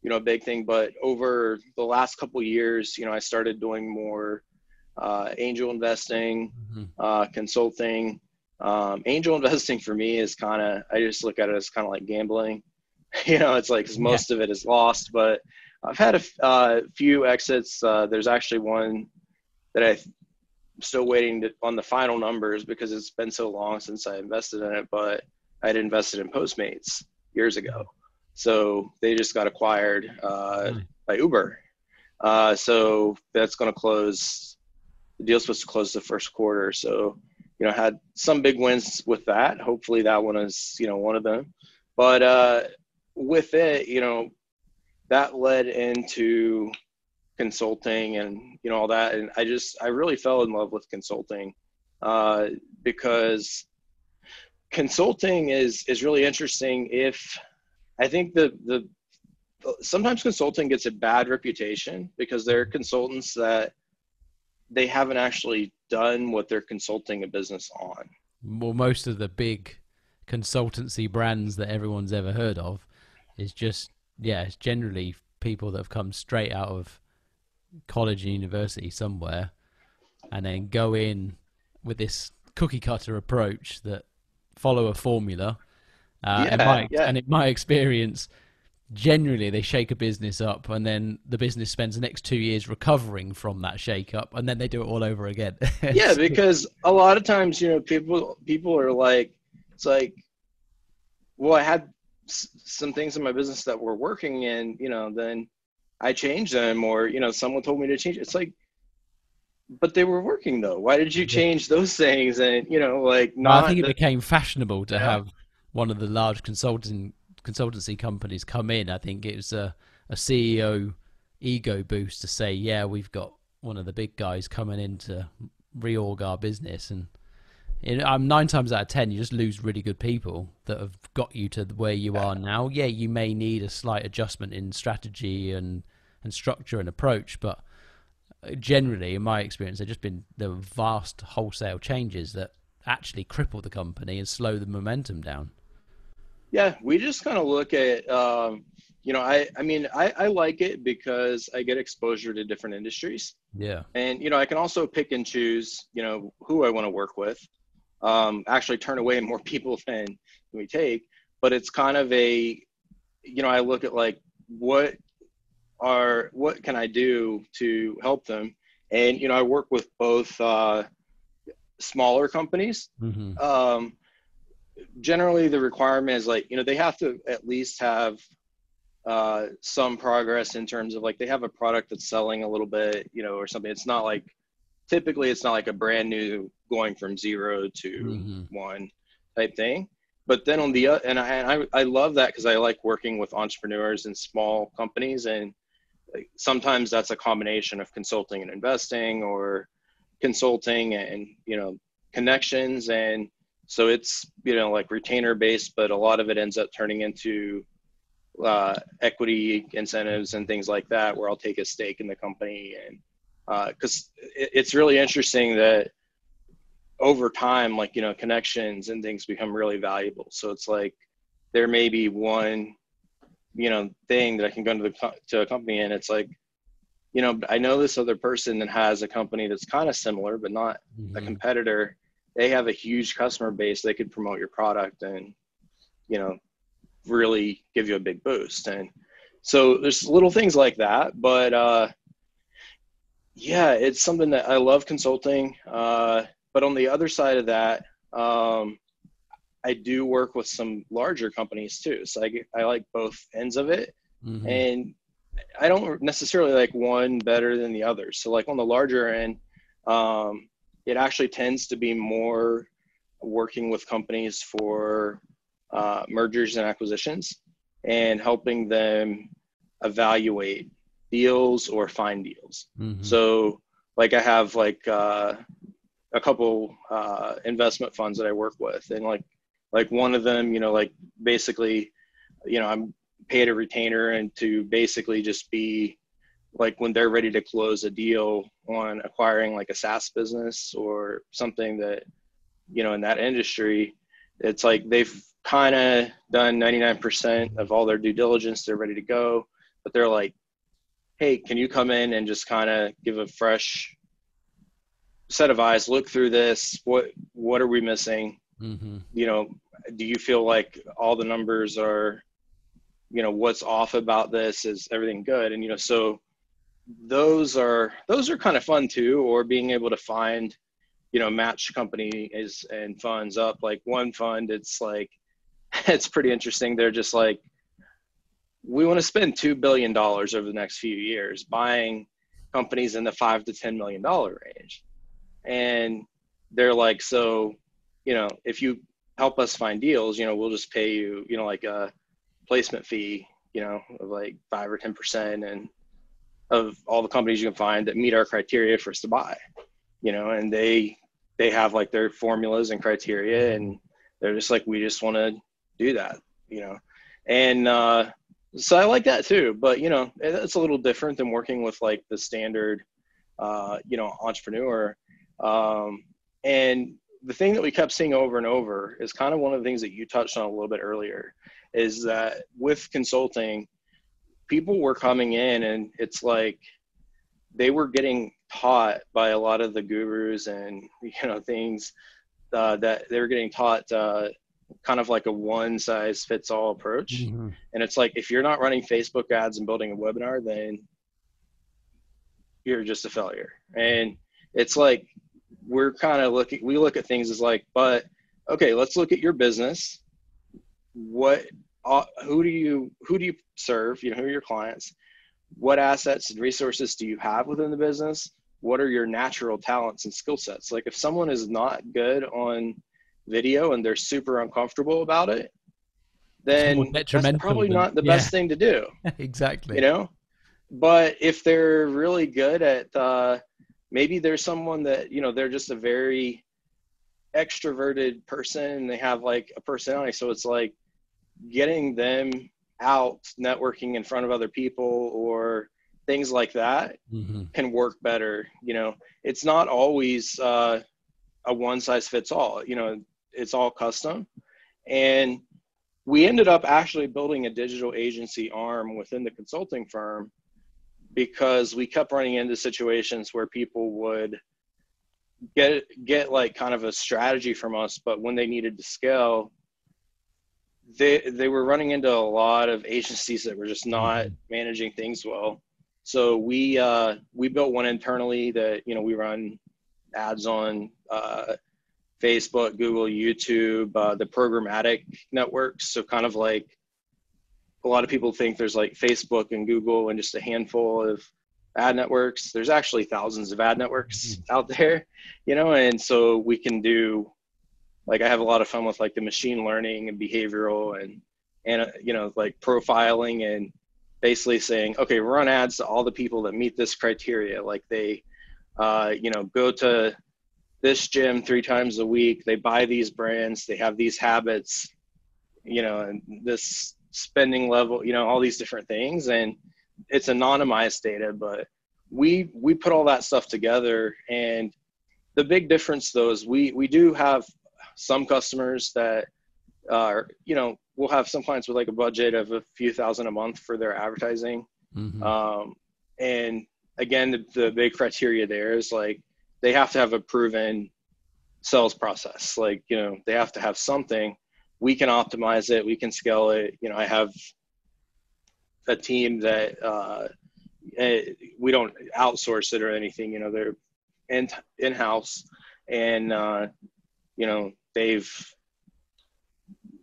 you know a big thing but over the last couple years you know i started doing more uh, angel investing Mhm. uh, consulting. Um, angel investing for me is kind of i just look at it as kind of like gambling you know it's like 'cause most of it is lost but i've had a f- uh, few exits uh, there's actually one that i'm still waiting to, on the final numbers because it's been so long since i invested in it but i'd invested in postmates years ago. So they just got acquired uh, Nice. by uber. Uh, so that's going to close the deal's supposed to close the first quarter. So you know had some big wins with that. Hopefully that one is you know one of them. But uh with it you know that led into consulting and you know all that and i just i really fell in love with consulting uh because consulting is is really interesting if i think the the sometimes consulting gets a bad reputation because there are consultants that they haven't actually done what they're consulting a business on. well most of the big consultancy brands that everyone's ever heard of is just yeah it's generally people that have come straight out of college and university somewhere and then go in with this cookie cutter approach that follow a formula uh, and, Yeah, my, yeah. and in my experience generally they shake a business up and then the business spends the next two years recovering from that shake up and then they do it all over again yeah, because a lot of times, you know, people people are like, it's like, well, I had s- some things in my business that were working, and you know, then I changed them, or you know, someone told me to change. It's like, but they were working though. Why did you change those things? And you know, like, Well, not I think it the- became fashionable to Yeah. have one of the large consulting consultancy companies come in. I think it was a, a CEO ego boost to say, "Yeah, we've got one of the big guys coming in to reorg our business." And know, I'm nine times out of ten, you just lose really good people that have got you to where you are now. Yeah, you may need a slight adjustment in strategy and and structure and approach, but uh, generally, in my experience, they've just been the vast wholesale changes that actually cripple the company and slow the momentum down. Yeah, we just kind of look at, um, you know, I, I mean, I, I like it because I get exposure to different industries. Yeah. and you know i can also pick and choose you know who i want to work with um, actually turn away more people than we take. But it's kind of a you know i look at like what are what can i do to help them? And you know i work with both uh, smaller companies. Hmm um, generally the requirement is like you know they have to at least have uh, some progress in terms of like they have a product that's selling a little bit you know or something. It's not like typically it's not like a brand new going from zero to hmm one type thing. But then on the other and i and I, I love that because i like working with entrepreneurs and small companies and like, sometimes that's a combination of consulting and investing or consulting and you know connections. And so it's you know like retainer based but a lot of it ends up turning into uh, equity incentives and things like that where i'll take a stake in the company and because it, it's really interesting that over time like you know connections and things become really valuable. So it's like there may be one you know thing that i can go into the to a company and it's like you know i know this other person that has a company that's kind of similar but not a hmm competitor. They have a huge customer base. They could promote your product and you know really give you a big boost. And so there's little things like that but uh yeah it's something that i love consulting uh but on the other side of that um i do work with some larger companies too so i, get- I like both ends of it mm-hmm. and I don't necessarily like one better than the other. So like on the larger end, um, it actually tends to be more working with companies for uh, mergers and acquisitions and helping them evaluate deals or find deals. Mm-hmm. So like I have like uh, a couple uh, investment funds that I work with, and like like one of them, you know, like basically, you know, I'm paid a retainer and to basically just be like when they're ready to close a deal on acquiring like a SaaS business or something that you know in that industry, it's like they've kind of done 99% of all their due diligence. They're ready to go, but they're like, hey, can you come in and just kind of give a fresh set of eyes, look through this? What what are we missing? Mm-hmm. You know, do you feel like all the numbers are, you know, what's off about this? Is everything good? And you know, so those are those are kind of fun too, or being able to find, you know, match companies and funds up. Like one fund, it's like it's pretty interesting. They're just like, we want to spend two billion dollars over the next few years buying companies in the five to ten million dollar range, and they're like, so, you know, if you help us find deals, you know, we'll just pay you, you know, like a placement fee, you know, of like five or ten percent, and of all the companies you can find that meet our criteria for us to buy, you know, and they they have like their formulas and criteria, and they're just like, we just want to do that, you know, and uh, so I like that too. But you know, it's a little different than working with like the standard, uh, you know, entrepreneur. Um, and the thing that we kept seeing over and over is kind of one of the things that you touched on a little bit earlier, is that with consulting, people were coming in and it's like they were getting taught by a lot of the gurus and you know things uh, that they were getting taught uh, kind of like a one size fits all approach. Mm-hmm. And it's like if you're not running Facebook ads and building a webinar, then you're just a failure. And it's like we're kind of looking we look at things as like, but okay, let's look at your business. What uh, who do you who do you serve? You know, who are your clients? What assets and resources do you have within the business? What are your natural talents and skill sets? Like if someone is not good on video and they're super uncomfortable about it, then that's probably not the yeah. best thing to do. exactly. You know, but if they're really good at, uh, maybe there's someone that you know they're just a very extroverted person and they have like a personality, so it's like getting them out networking in front of other people or things like that mm-hmm. can work better you know it's not always uh, a one size fits all you know it's all custom. And we ended up actually building a digital agency arm within the consulting firm because we kept running into situations where people would get get like kind of a strategy from us but when they needed to scale they they were running into a lot of agencies that were just not managing things well so we uh, we built one internally that you know we run ads on uh, Facebook, Google, YouTube, uh, the programmatic networks. So kind of like a lot of people think there's like Facebook and Google and just a handful of ad networks. There's actually thousands of ad networks mm-hmm. out there, you know, and so we can do like I have a lot of fun with like the machine learning and behavioral and and uh, you know like profiling and basically saying okay run ads to all the people that meet this criteria like they uh, you know go to this gym three times a week. They buy these brands. They have these habits you know and this spending level you know all these different things. And it's anonymized data but we we put all that stuff together. And the big difference though is we we do have some customers that are you know we'll have some clients with like a budget of a few thousand a month for their advertising. Mm-hmm. um, and again the, the big criteria there is like they have to have a proven sales process. Like, you know, they have to have something. We can optimize it. We can scale it. You know, I have a team that uh, eh, we don't outsource it or anything. You know, they're in in house, and uh, you know they've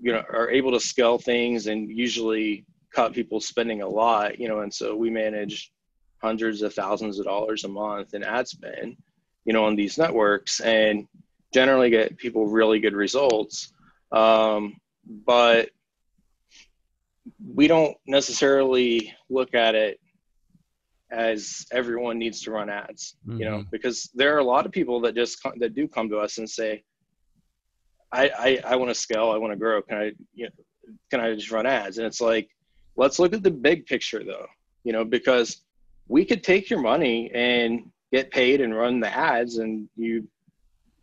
you know are able to scale things and usually cut people spending a lot, you know, and so we manage hundreds of thousands of dollars a month in ad spend, you know, on these networks and generally get people really good results. Um, but we don't necessarily look at it as everyone needs to run ads, mm-hmm. you know, mm-hmm. because there are a lot of people that just that do come to us and say, I, I, I want to scale, I want to grow. Can I, you know, can I just run ads? And it's like, let's look at the big picture though, you know, because we could take your money and get paid and run the ads and you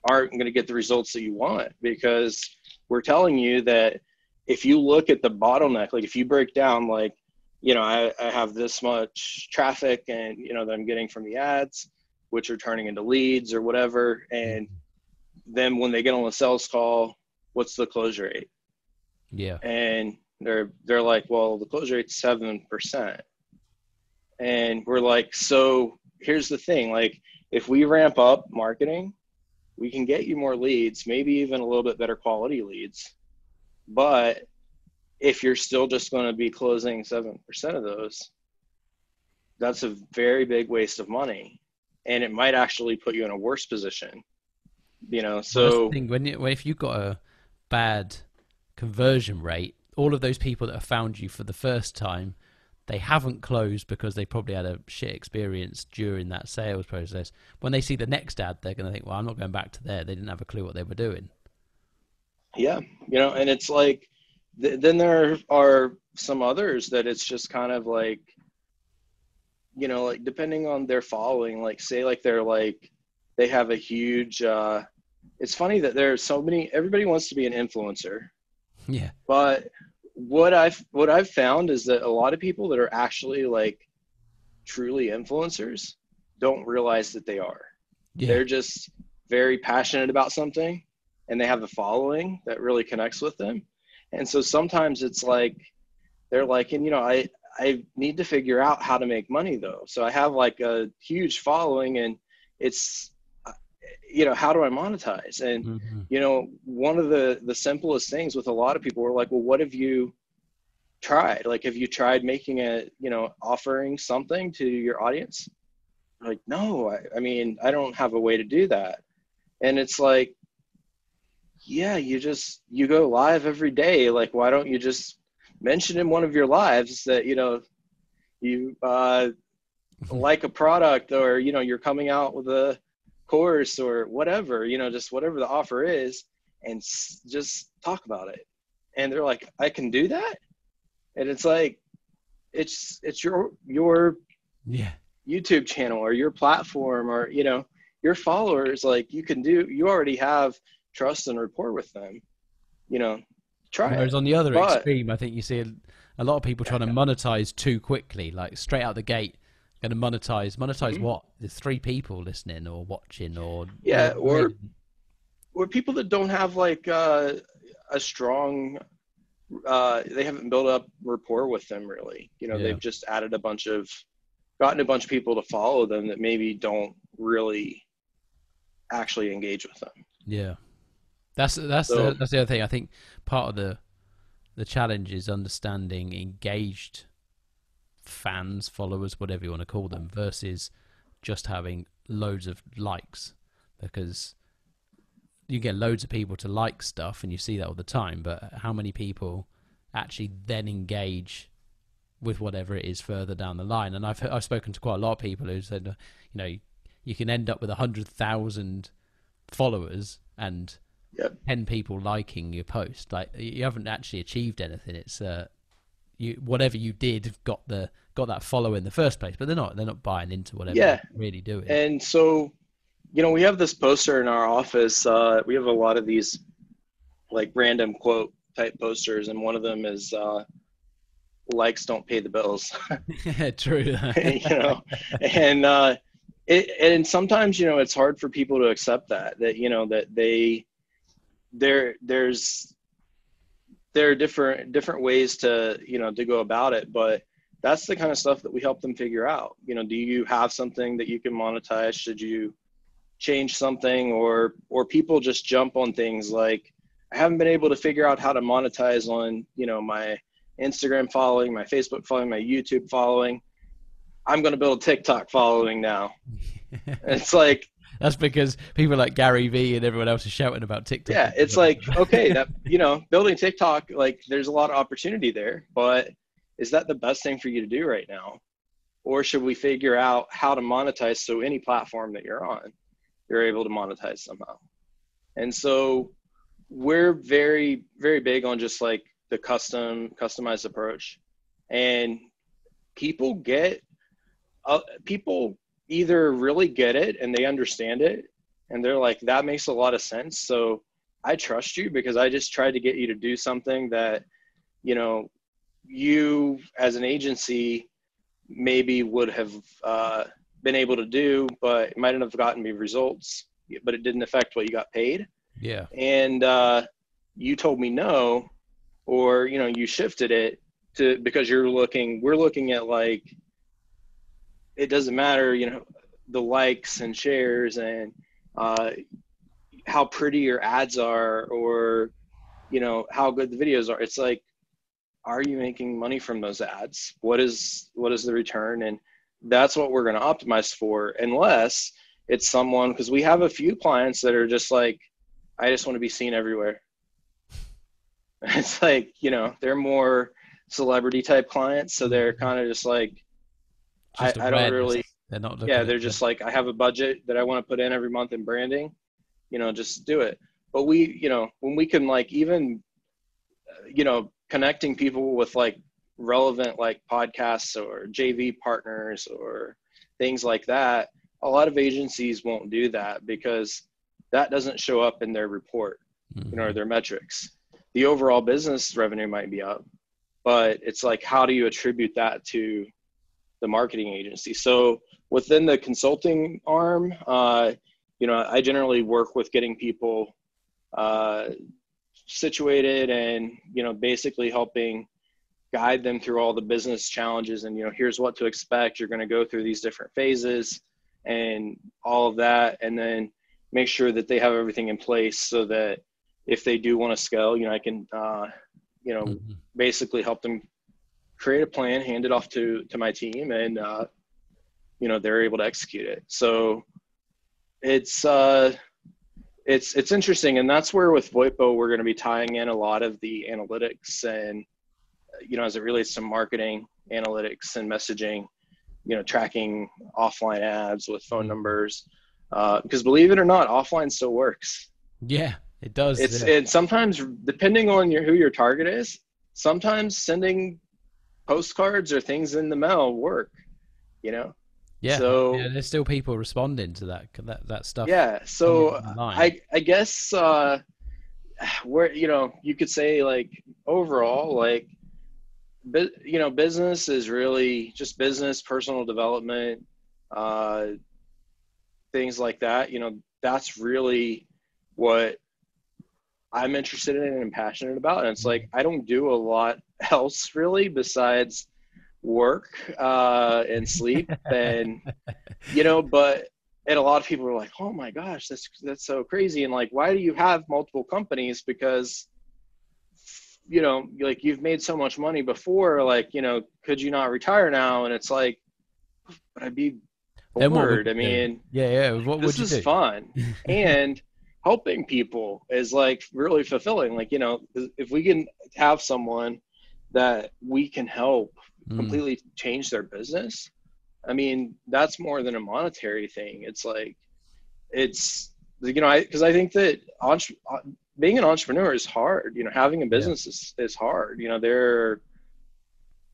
aren't going to get the results that you want because we're telling you that if you look at the bottleneck, like if you break down, like, you know, I, I have this much traffic and, you know, that I'm getting from the ads, which are turning into leads or whatever. And then when they get on a sales call, what's the close rate? Yeah. And they're, they're like, well, the close rate's 7%. And we're like, so here's the thing, like if we ramp up marketing, we can get you more leads, maybe even a little bit better quality leads. But if you're still just going to be closing 7% of those, that's a very big waste of money. And it might actually put you in a worse position. You know, so thing, when, you, if you've got a bad conversion rate, all of those people that have found you for the first time they haven't closed because they probably had a shit experience during that sales process. When they see the next ad, they're going to think, "Well, I'm not going back to there. They didn't have a clue what they were doing." Yeah, you know, and it's like, th- then there are some others that it's just kind of like, you know, like depending on their following, like say like they're like they have a huge. uh It's funny that there's so many. Everybody wants to be an influencer. Yeah. But what I've what I've found is that a lot of people that are actually like truly influencers don't realize that they are. Yeah. They're just very passionate about something and they have a following that really connects with them. And so sometimes it's like they're like, and you know, I I need to figure out how to make money though. So I have like a huge following and it's you know how do i monetize? And mm-hmm. you know one of the the simplest things with a lot of people were like well what have you tried? Like have you tried making a you know offering something to your audience? Like no I, I mean i don't have a way to do that. And it's like yeah you just you go live every day. Like why don't you just mention in one of your lives that you know you uh like a product or you know you're coming out with a course or whatever, you know, just whatever the offer is, and s- just talk about it. And they're like, I can do that, and it's like, it's it's your your yeah YouTube channel or your platform or you know your followers. Like you can do, you already have trust and rapport with them. You know, try Whereas it. on the other but, extreme, I think you see a, a lot of people trying to monetize too quickly, like straight out the gate going to monetize monetize mm-hmm. what? There's three people listening or watching or yeah or or people that don't have like uh, a strong uh, they haven't built up rapport with them really. You know yeah. they've just added a bunch of gotten a bunch of people to follow them that maybe don't really actually engage with them. Yeah. That's that's so, the, that's the other thing. I think part of the the challenge is understanding engaged fans, followers, whatever you want to call them, versus just having loads of likes because you get loads of people to like stuff and you see that all the time, but how many people actually then engage with whatever it is further down the line? And I've I've spoken to quite a lot of people who said, you know, you can end up with a hundred thousand followers and yep. ten people liking your post. Like you haven't actually achieved anything. It's uh, you whatever you did got the got that follow in the first place, but they're not they're not buying into whatever yeah. really doing. And so, you know, we have this poster in our office. Uh, we have a lot of these like random quote type posters, and one of them is uh, "likes don't pay the bills." True. you know, and uh, it and sometimes you know it's hard for people to accept that that you know that they there there's there are different different ways to you know to go about it but that's the kind of stuff that we help them figure out you know do you have something that you can monetize should you change something or or people just jump on things like i haven't been able to figure out how to monetize on you know my Instagram following, my Facebook following, my YouTube following. I'm going to build a TikTok following now. it's like that's because people like Gary Vee and everyone else is shouting about TikTok. Yeah, it's like okay, that you know, building TikTok, like there's a lot of opportunity there, but is that the best thing for you to do right now? Or should we figure out how to monetize so any platform that you're on, you're able to monetize somehow? And so we're very, very big on just like the custom, customized approach. And people get, uh, people either really get it and they understand it and they're like, that makes a lot of sense. So I trust you because I just tried to get you to do something that, you know, you as an agency maybe would have uh, been able to do, but it might not have gotten me results, but it didn't affect what you got paid. Yeah. And uh, you told me no, or you know, you shifted it to because you're looking. We're looking at like it doesn't matter, you know, the likes and shares and uh, how pretty your ads are, or you know how good the videos are. It's like are you making money from those ads what is what is the return and that's what we're going to optimize for unless it's someone because we have a few clients that are just like i just want to be seen everywhere it's like you know they're more celebrity type clients so they're mm-hmm. kind of just like I, I don't really they're not yeah they're just like i have a budget that i want to put in every month in branding you know just do it but we you know when we can like even you know connecting people with like relevant like podcasts or JV partners or things like that, a lot of agencies won't do that because that doesn't show up in their report, mm-hmm. you know, or mm-hmm. their metrics. The overall business revenue might be up, but it's like how do you attribute that to the marketing agency? So within the consulting arm, uh, you know, I generally work with getting people uh, situated and you know basically helping guide them through all the business challenges and you know here's what to expect you're going to go through these different phases and all of that and then make sure that they have everything in place so that if they do want to scale you know i can uh, you know mm-hmm. basically help them create a plan hand it off to to my team and uh, you know they're able to execute it so it's uh it's it's interesting, and that's where with VoIPO we're going to be tying in a lot of the analytics and you know as it relates to marketing analytics and messaging, you know tracking offline ads with phone numbers, uh, because believe it or not, offline still works. Yeah, it does. It's yeah. and sometimes depending on your who your target is, sometimes sending postcards or things in the mail work. You know, yeah. So yeah, there's still people responding to that that that stuff. Yeah. So I I guess uh, where you know you could say like overall like you know business is really just business personal development uh, things like that you know that's really what i'm interested in and passionate about and it's like i don't do a lot else really besides work uh, and sleep and you know but and a lot of people are like oh my gosh that's that's so crazy. And like why do you have multiple companies? Because you know like you've made so much money before like you know could you not retire now? And it's like but i'd be bored. i mean yeah yeah what this is do? fun. And helping people is like really fulfilling like you know if we can have someone that we can help mm. completely change their business i mean that's more than a monetary thing it's like it's you know i because i think that entre- being an entrepreneur is hard you know having a business yeah. is, is hard you know there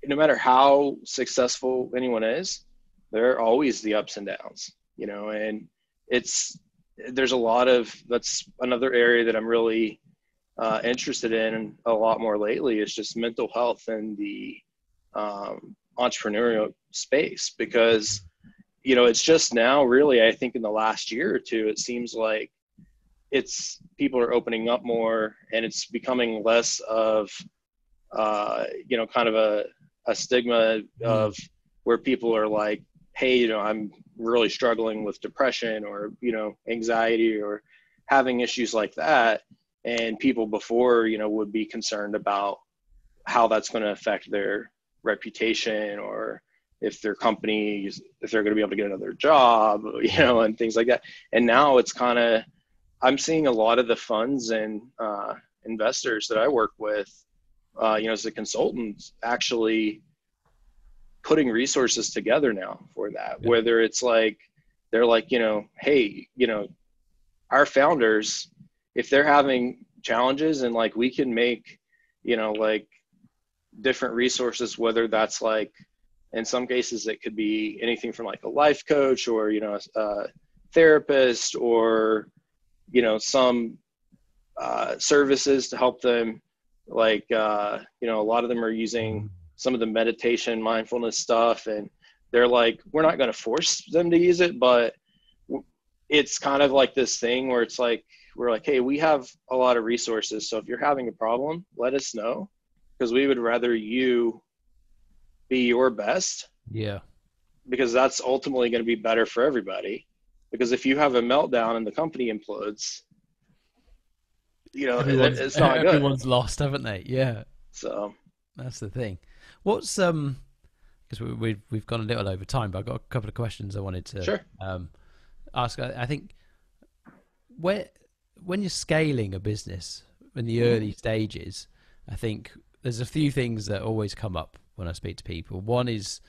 no matter how successful anyone is there are always the ups and downs you know and it's there's a lot of that's another area that i'm really uh, interested in a lot more lately is just mental health and the um, entrepreneurial space because you know it's just now really i think in the last year or two it seems like it's people are opening up more and it's becoming less of uh, you know kind of a, a stigma of where people are like hey you know i'm really struggling with depression or you know anxiety or having issues like that. And people before you know would be concerned about how that's going to affect their reputation or if their company is if they're going to be able to get another job you know and things like that. And now it's kind of i'm seeing a lot of the funds and uh, investors that i work with uh, you know as a consultant actually putting resources together now for that yeah. whether it's like they're like you know hey you know our founders if they're having challenges and like we can make you know like different resources whether that's like in some cases it could be anything from like a life coach or you know a, therapist or you know some uh, services to help them like uh, you know a lot of them are using some of the meditation mindfulness stuff and they're like we're not going to force them to use it but it's kind of like this thing where it's like we're like hey we have a lot of resources so if you're having a problem let us know because we would rather you be your best. Yeah. Because that's ultimately going to be better for everybody because if you have a meltdown and the company implodes you know everyone's, it's not everyone's good. lost haven't they? Yeah. So that's the thing what's um because we, we've we've gone a little over time but i've got a couple of questions i wanted to sure. um ask I, I think where when you're scaling a business in the mm-hmm. early stages i think there's a few things that always come up when i speak to people one is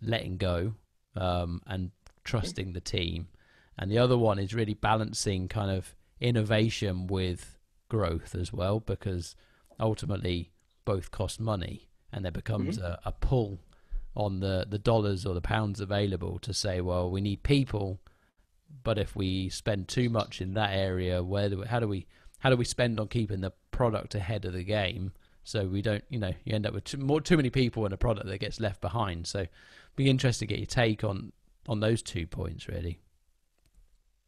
letting go um, and trusting the team and the other one is really balancing kind of innovation with growth as well because ultimately both cost money and there becomes mm-hmm. a, a pull on the, the dollars or the pounds available to say, well, we need people, but if we spend too much in that area, where do we, how do we how do we spend on keeping the product ahead of the game so we don't you know you end up with too, more too many people and a product that gets left behind. So, be interested to get your take on on those two points really.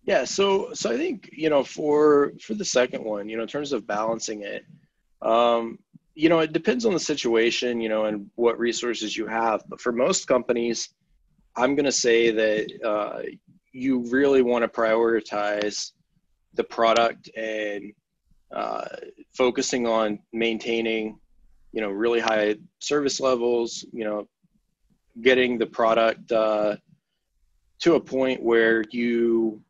Yeah, so so I think you know for for the second one, you know, in terms of balancing it, um, you know, it depends on the situation, you know, and what resources you have. But for most companies, I'm going to say that uh, you really want to prioritize the product and uh, focusing on maintaining, you know, really high service levels. You know, getting the product uh, to a point where you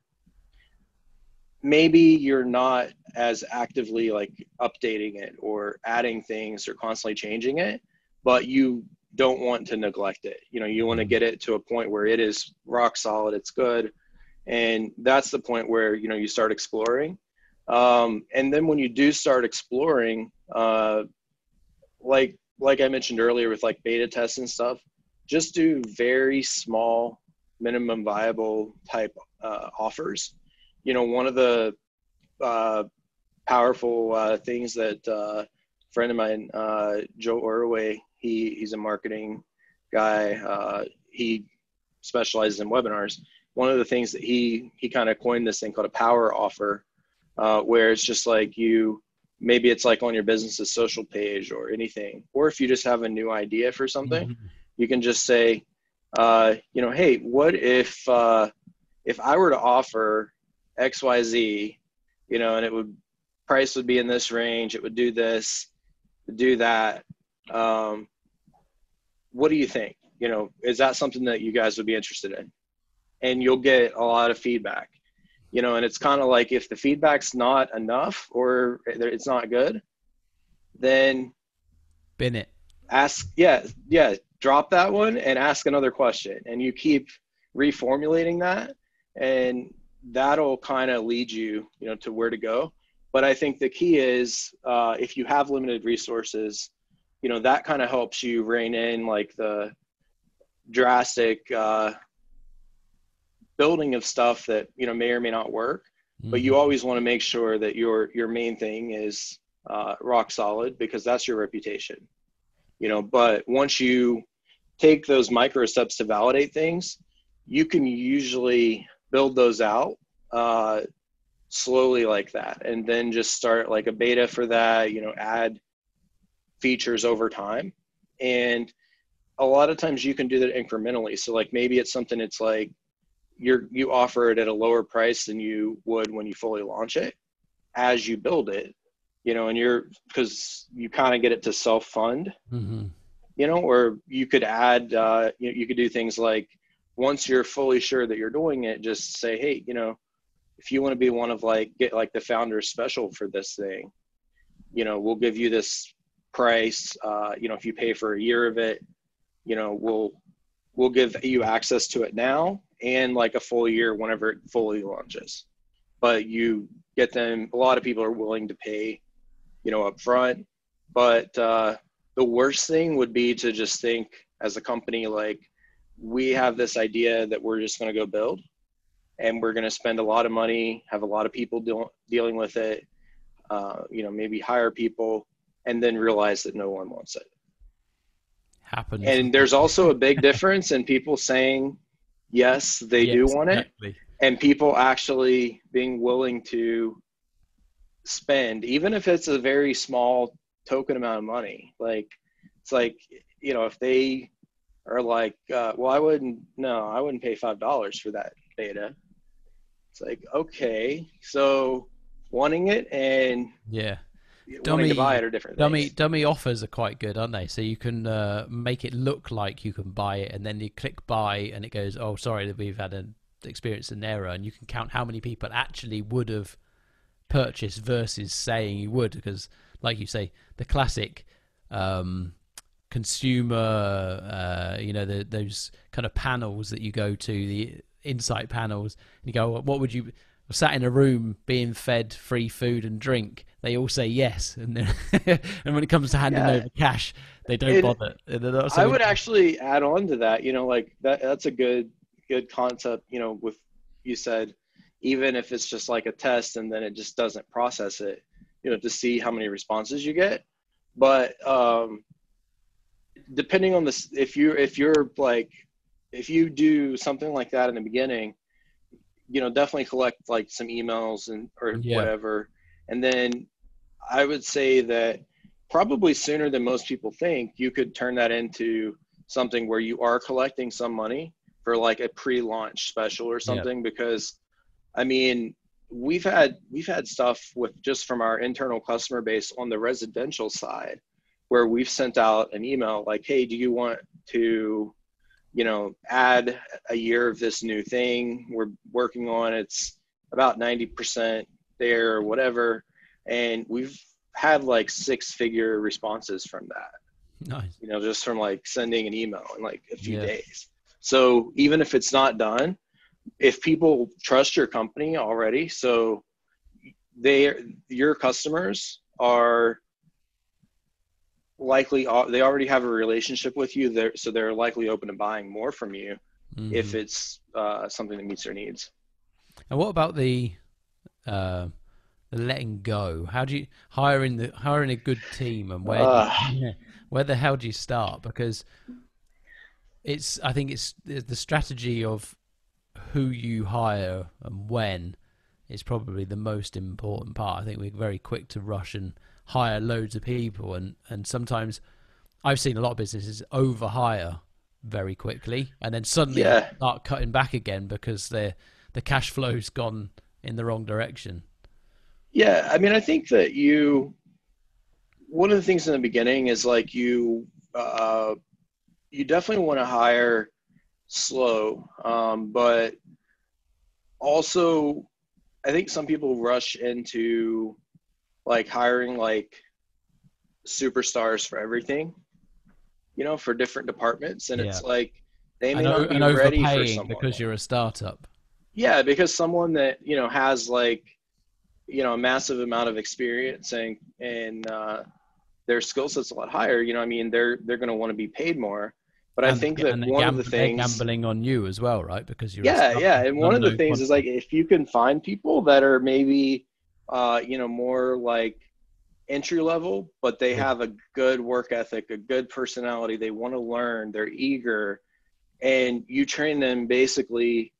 maybe you're not as actively like updating it or adding things or constantly changing it but you don't want to neglect it. You know you want to get it to a point where it is rock solid it's good and that's the point where you know you start exploring. Um, and then when you do start exploring uh, like like i mentioned earlier with like beta tests and stuff just do very small minimum viable type uh, offers you know, one of the uh, powerful uh, things that uh, a friend of mine, uh, Joel Erway, he he's a marketing guy. Uh, he specializes in webinars. One of the things that he he kind of coined this thing called a power offer, uh, where it's just like you maybe it's like on your business's social page or anything, or if you just have a new idea for something, mm-hmm. you can just say, you know, hey, what if if I were to offer XYZ, you know, and it would price would be in this range, it would do this, do that. Um, what do you think? You know, is that something that you guys would be interested in? And you'll get a lot of feedback, you know, and it's kind of like if the feedback's not enough or it's not good, then bin it. Ask, yeah, yeah, drop that one and ask another question. And you keep reformulating that. And that'll kind of lead you, you know, to where to go. But I think the key is uh, if you have limited resources, you know, that kind of helps you rein in like the drastic uh, building of stuff that you know may or may not work. Mm-hmm. But you mm-hmm. always want to make sure that your your main thing is uh, rock solid because that's your reputation. You know, but once you take those micro steps to validate things, you can usually build those out uh, slowly like that and then just start like a beta for that you know add features over time and a lot of times you can do that incrementally so like maybe it's something it's like you're you offer it at a lower price than you would when you fully launch it as you build it you know, and you're because you kind of get it to self fund, Mm-hmm. you know, or you could add, uh, you, you could do things like once you're fully sure that you're doing it, just say, hey, you know, if you want to be one of like get like the founder's special for this thing, you know, we'll give you this price. Uh, you know, if you pay for a year of it, you know, we'll we'll give you access to it now and like a full year whenever it fully launches. But you get them. A lot of people are willing to pay, you know, up front. But uh, the worst thing would be to just think as a company like we have this idea that we're just going to go build and we're going to spend a lot of money have a lot of people deal, dealing with it uh, you know maybe hire people and then realize that no one wants it Happens. and there's also a big difference in people saying yes they do Yes, want it exactly. and people actually being willing to spend even if it's a very small token amount of money like it's like you know if they are like uh, well i wouldn't no i wouldn't pay five dollars for that data it's like okay so wanting it and Yeah. wanting Dummy- to buy it are different Dummy things. dummy offers are quite good, aren't they? So you can uh, make it look like you can buy it, and then you click buy, and it goes, "Oh, sorry, that we've had an experience an error," and you can count how many people actually would have purchased versus saying you would, because, like you say, the classic um, consumer, uh, you know, the, those kind of panels that you go to, the insight panels, and you go, "What would you?" Sat in a room being fed free food and drink, they all say yes, and then and when it comes to handing Yeah. over cash, they don't It- bother. And I would actually add on to that. You know, like that. That's a good good concept. You know, with you said, even if it's just like a test and then it just doesn't process it. You know, to see how many responses you get. But um, depending on this, if you if you're like, if you do something like that in the beginning, you know, definitely collect like some emails and or Yeah. whatever, and then I would say that probably sooner than most people think, you could turn that into something where you are collecting some money for like a pre-launch special or something because I mean, we've had we've had stuff with just from our internal customer base on the residential side where we've sent out an email like, "Hey, do you want to you know, add a year of this new thing we're working on. It's about 90% there or whatever. And we've had like six figure responses from that, nice. you know, just from like sending an email in like a few Yeah. days. So even if it's not done, if people trust your company already, so they your customers are likely they already have a relationship with you there so they're likely open to buying more from you if Mhm. it's uh, something that meets their needs And what about the uh, letting go? How do you hiring the hiring a good team and where Ah. yeah, where the hell do you start? Because it's I think it's the strategy of who you hire and when is probably the most important part. I think we're very quick to rush and hire loads of people and and sometimes I've seen a lot of businesses overhire very quickly and then suddenly Yeah. start cutting back again because the the cash flow's gone in the wrong direction. yeah i mean i think that you one of the things in the beginning is like you uh, you definitely want to hire slow um, but also i think some people rush into like hiring like superstars for everything you know for different departments. And it's like they may And, not be and ready for someone because you're a startup. yeah because someone that you know has like you know a massive amount of experience and and uh, their skill set's a lot higher you know i mean they're they're going to want to be paid more. But i think that and one of the things gambling on you as well, right? Because you're yeah yeah and one of the things is like if you can find people that are maybe uh you know more like entry level but they have a good work ethic a good personality. They want to learn. They're eager. And you train them basically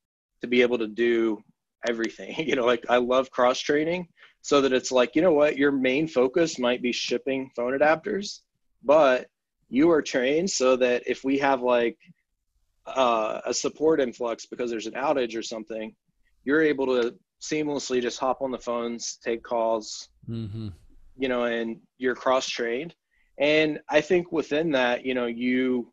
to be able to do everything. You know like i love cross training so that it's like you know what? Your main focus might be shipping phone adapters but you are trained so that if we have like uh, a support influx because there's an outage or something, you're able to seamlessly just hop on the phones, take calls, Mhm. you know, and you're cross trained. And I think within that, you know, you,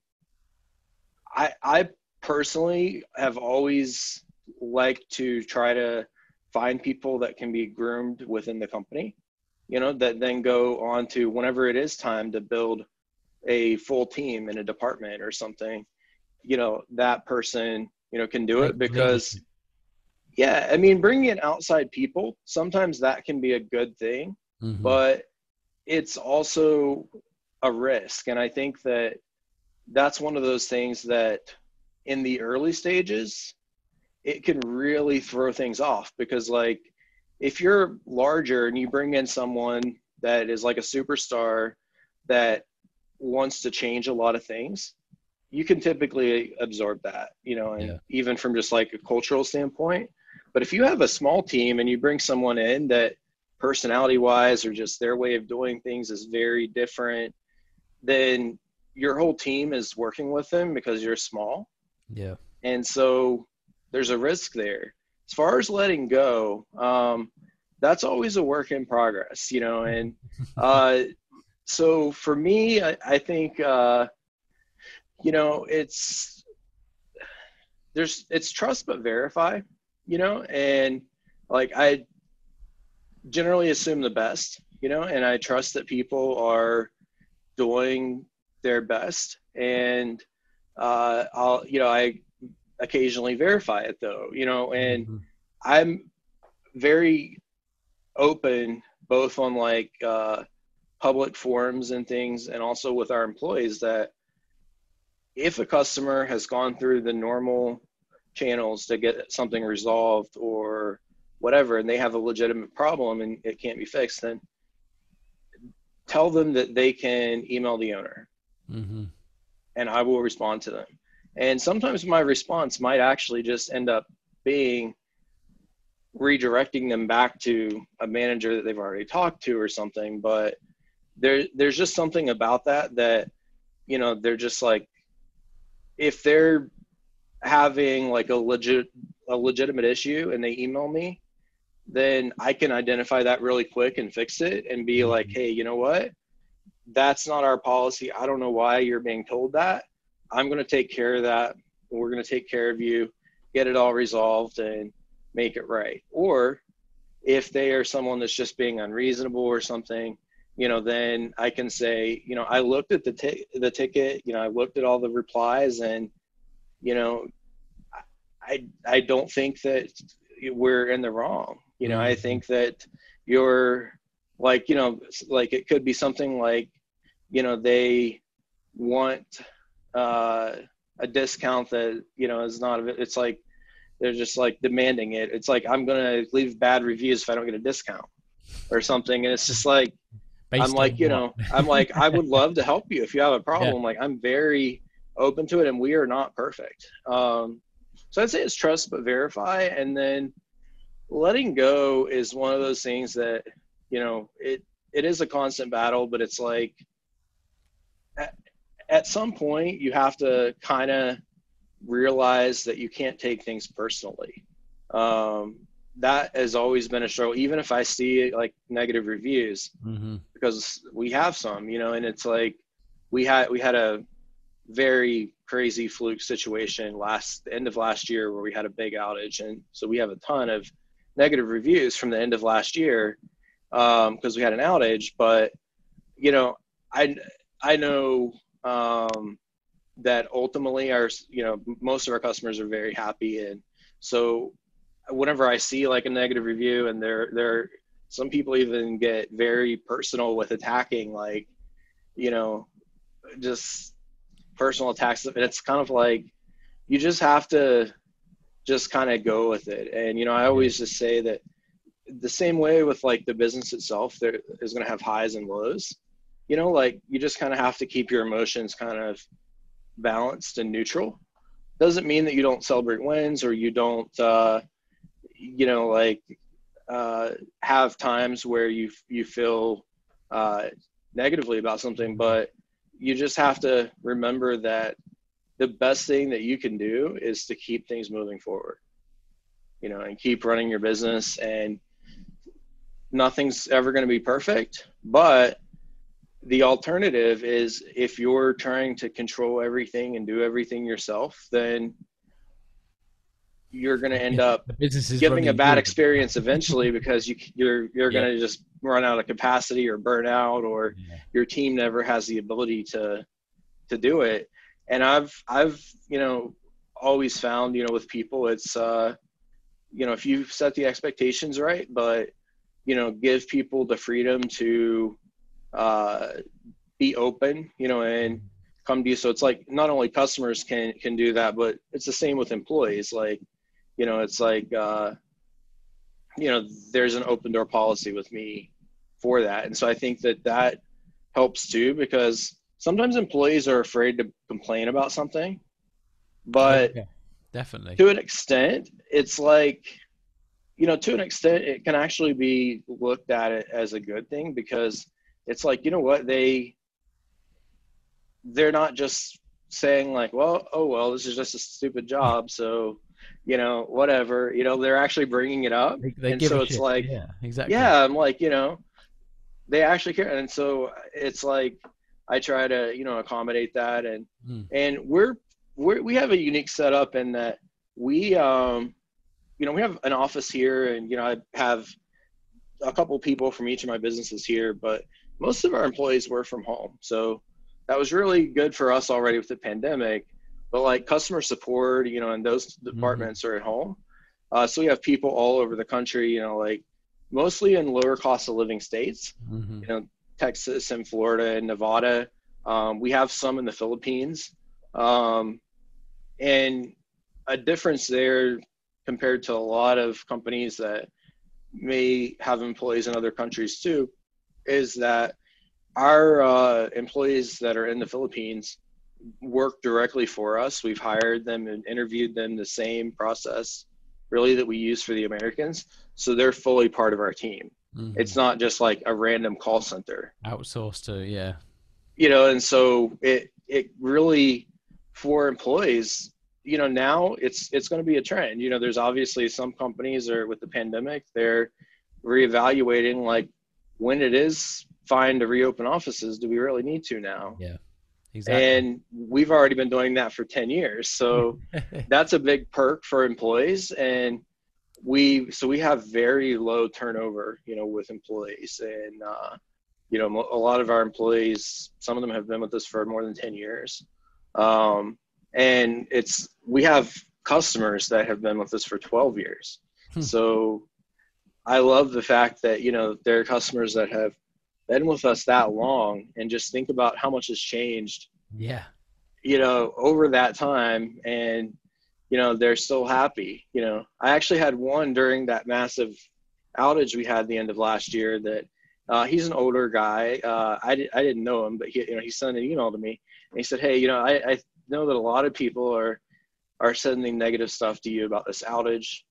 I, I personally have always liked to try to find people that can be groomed within the company, you know, that then go on to whenever it is time to build a full team in a department or something, you know, that person, you know, can do it because, yeah, I mean, bringing in outside people, sometimes that can be a good thing, mm-hmm. but it's also a risk. And I think that that's one of those things that in the early stages, it can really throw things off because, like, if you're larger and you bring in someone that is like a superstar that wants to change a lot of things, you can typically absorb that, you know, and yeah. even from just like a cultural standpoint. But if you have a small team and you bring someone in that personality wise or just their way of doing things is very different, then your whole team is working with them because you're small. Yeah. And so there's a risk there. As far as letting go, um, that's always a work in progress, you know, and uh, so for me, I, I think uh, you know it's there's it's trust but verify, you know, and like I generally assume the best, you know, and I trust that people are doing their best, and uh, I'll you know I occasionally verify it though, you know, and mm-hmm. I'm very open both on like uh, public forums and things, and also with our employees that if a customer has gone through the normal channels to get something resolved or whatever, and they have a legitimate problem and it can't be fixed, then tell them that they can email the owner mm-hmm. and I will respond to them. And sometimes my response might actually just end up being redirecting them back to a manager that they've already talked to or something. But there there's just something about that that you know they're just like if they're having like a legit a legitimate issue and they email me then i can identify that really quick and fix it and be mm-hmm. like hey you know what? That's not our policy. I don't know why you're being told that. I'm going to take care of that. We're going to take care of you get it all resolved and make it right. Or if they are someone that's just being unreasonable or something you know, then I can say, you know, I looked at the t- the ticket, you know, I looked at all the replies, and you know, I I don't think that we're in the wrong. You know, I mm-hmm. think that you're like, you know, like it could be something like, you know, they want uh, a discount that you know is not. It's like they're just like demanding it. It's like I'm gonna leave bad reviews if I don't get a discount or something, and it's just like I'm like, you know, I'm like, I would love to help you if you have a problem. Yeah. Like, I'm very open to it, and we are not perfect. Um, so I'd say it's trust but verify, and then letting go is one of those things that you know it it is a constant battle, but it's like at, at some point you have to kind of realize that you can't take things personally. Um, that has always been a struggle even if i see like negative reviews mm-hmm. because we have some you know and it's like we had we had a very crazy fluke situation last the end of last year where we had a big outage. And so we have a ton of negative reviews from the end of last year because um, we had an outage. But you know i i know um, that ultimately our you know most of our customers are very happy. And so whenever I see like a negative review and there there some people even get very personal with attacking like you know just personal attacks and it's kind of like you just have to just kind of go with it. And you know i always just say that the same way with like the business itself there is going to have highs and lows. You know like you just kind of have to keep your emotions kind of balanced and neutral. Doesn't mean that you don't celebrate wins or you don't uh, you know like uh, have times where you you feel uh, negatively about something but you just have to remember that the best thing that you can do is to keep things moving forward you know and keep running your business and nothing's ever going to be perfect, but the alternative is if you're trying to control everything and do everything yourself, then you're going to end up giving a bad experience eventually because you you're you're yeah. going to just run out of capacity or burn out or yeah. your team never has the ability to to do it. And i've i've you know always found you know with people it's uh you know if you set the expectations right but you know give people the freedom to uh be open you know and come to you. So it's like not only customers can can do that but it's the same with employees. Like you know it's like uh you know there's an open door policy with me for that. And so i think that that helps too because sometimes employees are afraid to complain about something but yeah, definitely. to an extent it's like you know to an extent it can actually be looked at as a good thing because it's like you know what? They they're not just saying like well oh well this is just a stupid job so you know, whatever, you know, they're actually bringing it up. They, they and so it's shit. like, yeah, exactly. Yeah. I'm like, you know, they actually care. And so it's like, I try to, you know, accommodate that. And, mm. and we're, we're, we have a unique setup in that we, um, you know, we have an office here and, you know, I have a couple people from each of my businesses here, but most of our employees work from home. So that was really good for us already with the pandemic but like customer support, you know, and those mm-hmm. departments mm-hmm. are at home. Uh, so we have people all over the country, you know, like mostly in lower cost of living states, mm-hmm. you know, Texas and Florida and Nevada. Um, we have some in the Philippines. Um, and a difference there compared to a lot of companies that may have employees in other countries too is that our uh, employees that are in the Philippines work directly for us. We've hired them and interviewed them the same process really that we use for the Americans. So they're fully part of our team. Mm-hmm. It's not just like a random call center. Outsourced to, yeah. You know, and so it it really for employees, you know, now it's it's going to be a trend. You know, there's obviously some companies are with the pandemic, they're reevaluating like when it is fine to reopen offices, do we really need to now? Yeah. Exactly. And we've already been doing that for 10 years. So that's a big perk for employees. And we, so we have very low turnover, you know, with employees. And, uh, you know, a lot of our employees, some of them have been with us for more than 10 years. Um, and it's, we have customers that have been with us for 12 years. Hmm. So I love the fact that, you know, there are customers that have been with us that long and just think about how much has changed yeah. you know over that time and you know they're still happy you know. I actually had one during that massive outage we had the end of last year that uh, he's an older guy uh, I, I didn't know him but he, you know, he sent an email to me and he said hey you know I, I know that a lot of people are are sending negative stuff to you about this outage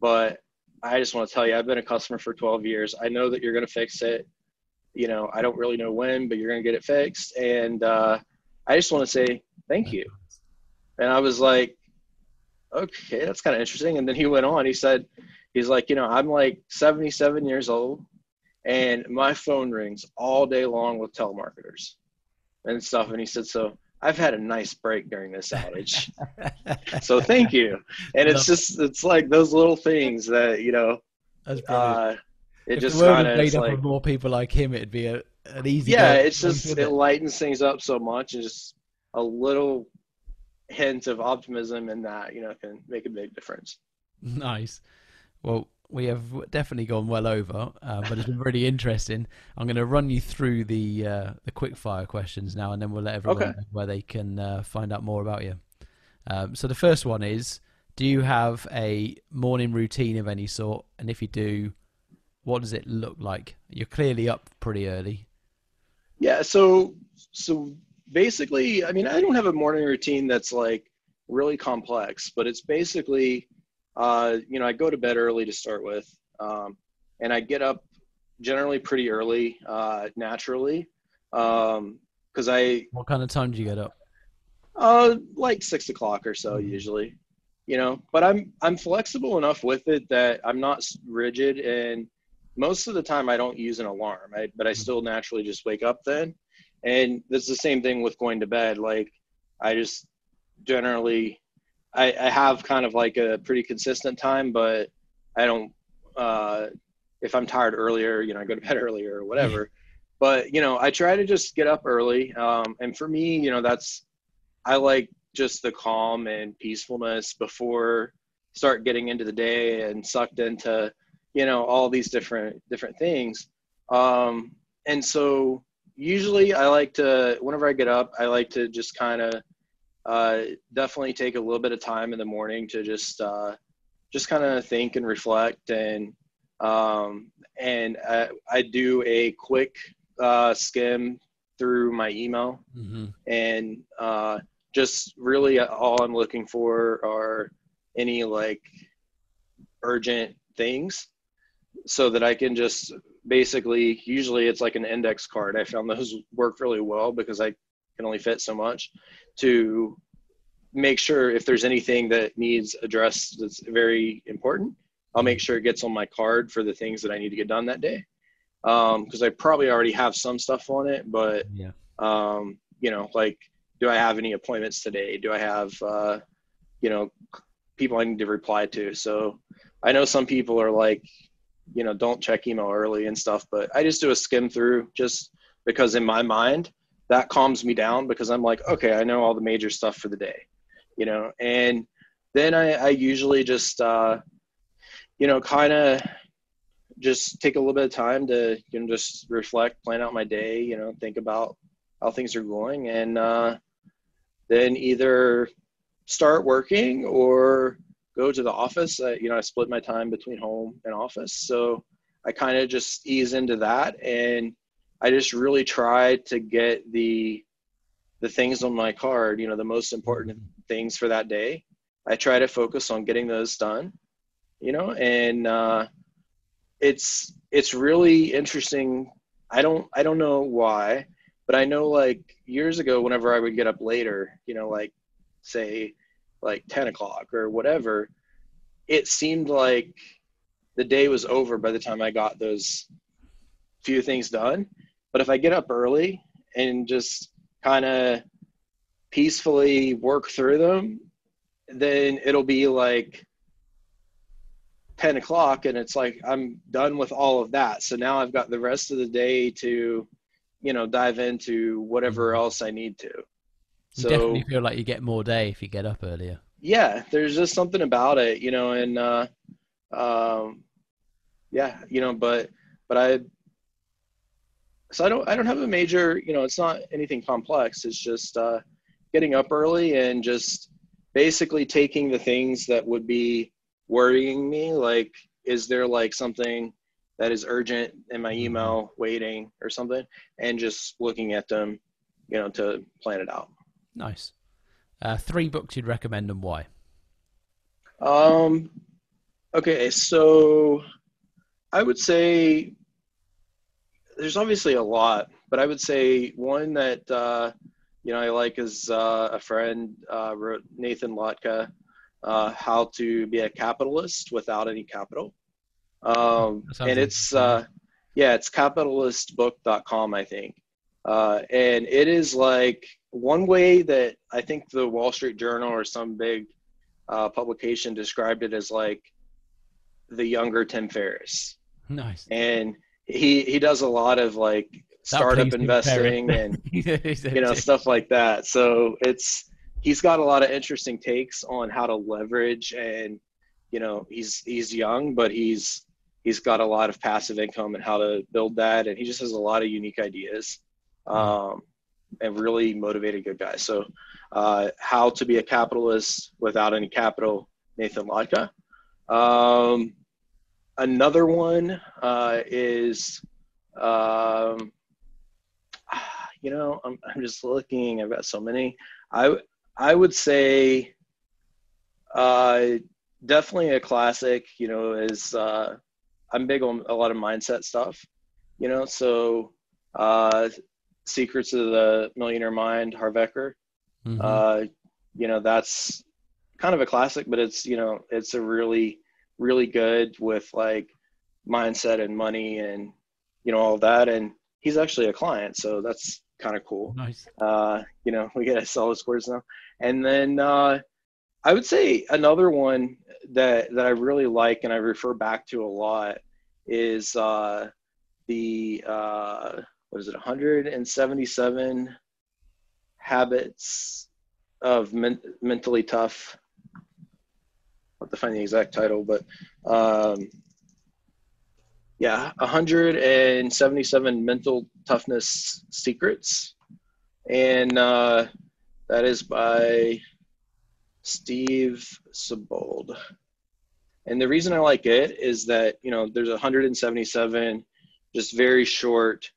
but i just want to tell you i've been a customer for 12 years. I know that you're going to fix it you know, I don't really know when, but you're going to get it fixed. And uh, I just want to say thank you. And I was like, okay, that's kind of interesting. And then he went on, he said, he's like, you know, I'm like 77 years old and my phone rings all day long with telemarketers and stuff. And he said, so I've had a nice break during this outage. so thank you. And it's just, it's like those little things that, you know, that's pretty uh, it if just kind of made up like, of more people like him, it'd be a, an easy. Yeah, it's just it, it lightens things up so much, and just a little hint of optimism in that you know can make a big difference. Nice. Well, we have definitely gone well over, uh, but it's been really interesting. I'm going to run you through the uh, the quick fire questions now, and then we'll let everyone okay. know where they can uh, find out more about you. Um, so the first one is: Do you have a morning routine of any sort? And if you do, what does it look like? You're clearly up pretty early. Yeah, so so basically, I mean, I don't have a morning routine that's like really complex, but it's basically, uh, you know, I go to bed early to start with, um, and I get up generally pretty early, uh, naturally, because um, I. What kind of time do you get up? Uh, like six o'clock or so mm-hmm. usually, you know. But I'm I'm flexible enough with it that I'm not rigid and most of the time I don't use an alarm, I, but I still naturally just wake up then. And it's the same thing with going to bed. Like I just generally, I, I have kind of like a pretty consistent time, but I don't, uh, if I'm tired earlier, you know, I go to bed earlier or whatever. but, you know, I try to just get up early. Um, and for me, you know, that's, I like just the calm and peacefulness before start getting into the day and sucked into you know all these different different things um, and so usually i like to whenever i get up i like to just kind of uh, definitely take a little bit of time in the morning to just uh, just kind of think and reflect and um, and I, I, do a quick uh, skim through my email mm-hmm. and uh, just really all i'm looking for are any like urgent things so that I can just basically usually it's like an index card. I found those work really well because I can only fit so much to make sure if there's anything that needs addressed that's very important, I'll make sure it gets on my card for the things that I need to get done that day. Because um, I probably already have some stuff on it, but yeah. um, you know, like, do I have any appointments today? Do I have, uh, you know, people I need to reply to? So I know some people are like, you know don't check email early and stuff but i just do a skim through just because in my mind that calms me down because i'm like okay i know all the major stuff for the day you know? And then i, I usually just uh, you know kind of just take a little bit of time to you know just reflect plan out my day you know think about how things are going. And uh, then either start working or go to the office. I, you know, I split my time between home and office. So I kind of just ease into that. And I just really try to get the, the things on my card, you know, the most important things for that day. I try to focus on getting those done, you know, and, uh, it's, it's really interesting. I don't, I don't know why, but I know like years ago, whenever I would get up later, you know, like say like 10 o'clock or whatever, it seemed like the day was over by the time I got those few things done. But if I get up early and just kind of peacefully work through them, then it'll be like 10 o'clock and it's like I'm done with all of that. So now I've got the rest of the day to, you know, dive into whatever else I need to. You so, definitely feel like you get more day if you get up earlier. Yeah, there's just something about it, you know, and uh, um, yeah, you know, but but I so I don't I don't have a major, you know, it's not anything complex. It's just uh, getting up early and just basically taking the things that would be worrying me, like is there like something that is urgent in my mm-hmm. email waiting or something, and just looking at them, you know, to plan it out. Nice. Uh, three books you'd recommend and why? Um, okay, so I would say there's obviously a lot, but I would say one that uh, you know I like is uh, a friend uh, wrote Nathan Latka, uh, "How to Be a Capitalist Without Any Capital," um, and it's uh, yeah, it's capitalistbook.com, I think, uh, and it is like one way that I think the Wall Street Journal or some big uh, publication described it as like the younger Tim Ferriss. Nice. And he he does a lot of like startup investing and you know stuff like that. So it's he's got a lot of interesting takes on how to leverage and you know he's he's young but he's he's got a lot of passive income and how to build that and he just has a lot of unique ideas. Um, and really motivated good guy. So, uh, How to Be a Capitalist Without Any Capital, Nathan Latka. Um, another one uh, is, um, you know, I'm, I'm just looking, I've got so many. I, I would say uh, definitely a classic, you know, is uh, I'm big on a lot of mindset stuff, you know, so uh, Secrets of the Millionaire Mind, Harv Eker. Mm-hmm. Uh, you know, that's kind of a classic, but it's you know, it's a really, really good with like mindset and money and you know all that. And he's actually a client, so that's kind of cool. Nice. Uh, you know, we get solid scores now. And then uh, I would say another one that that I really like and I refer back to a lot is uh, the uh, what is it 177 habits of men- mentally tough. I'll have to find the exact title, but um, yeah, 177 mental toughness secrets, and uh, that is by Steve Siebold. And the reason I like it is that you know there's 177 just very short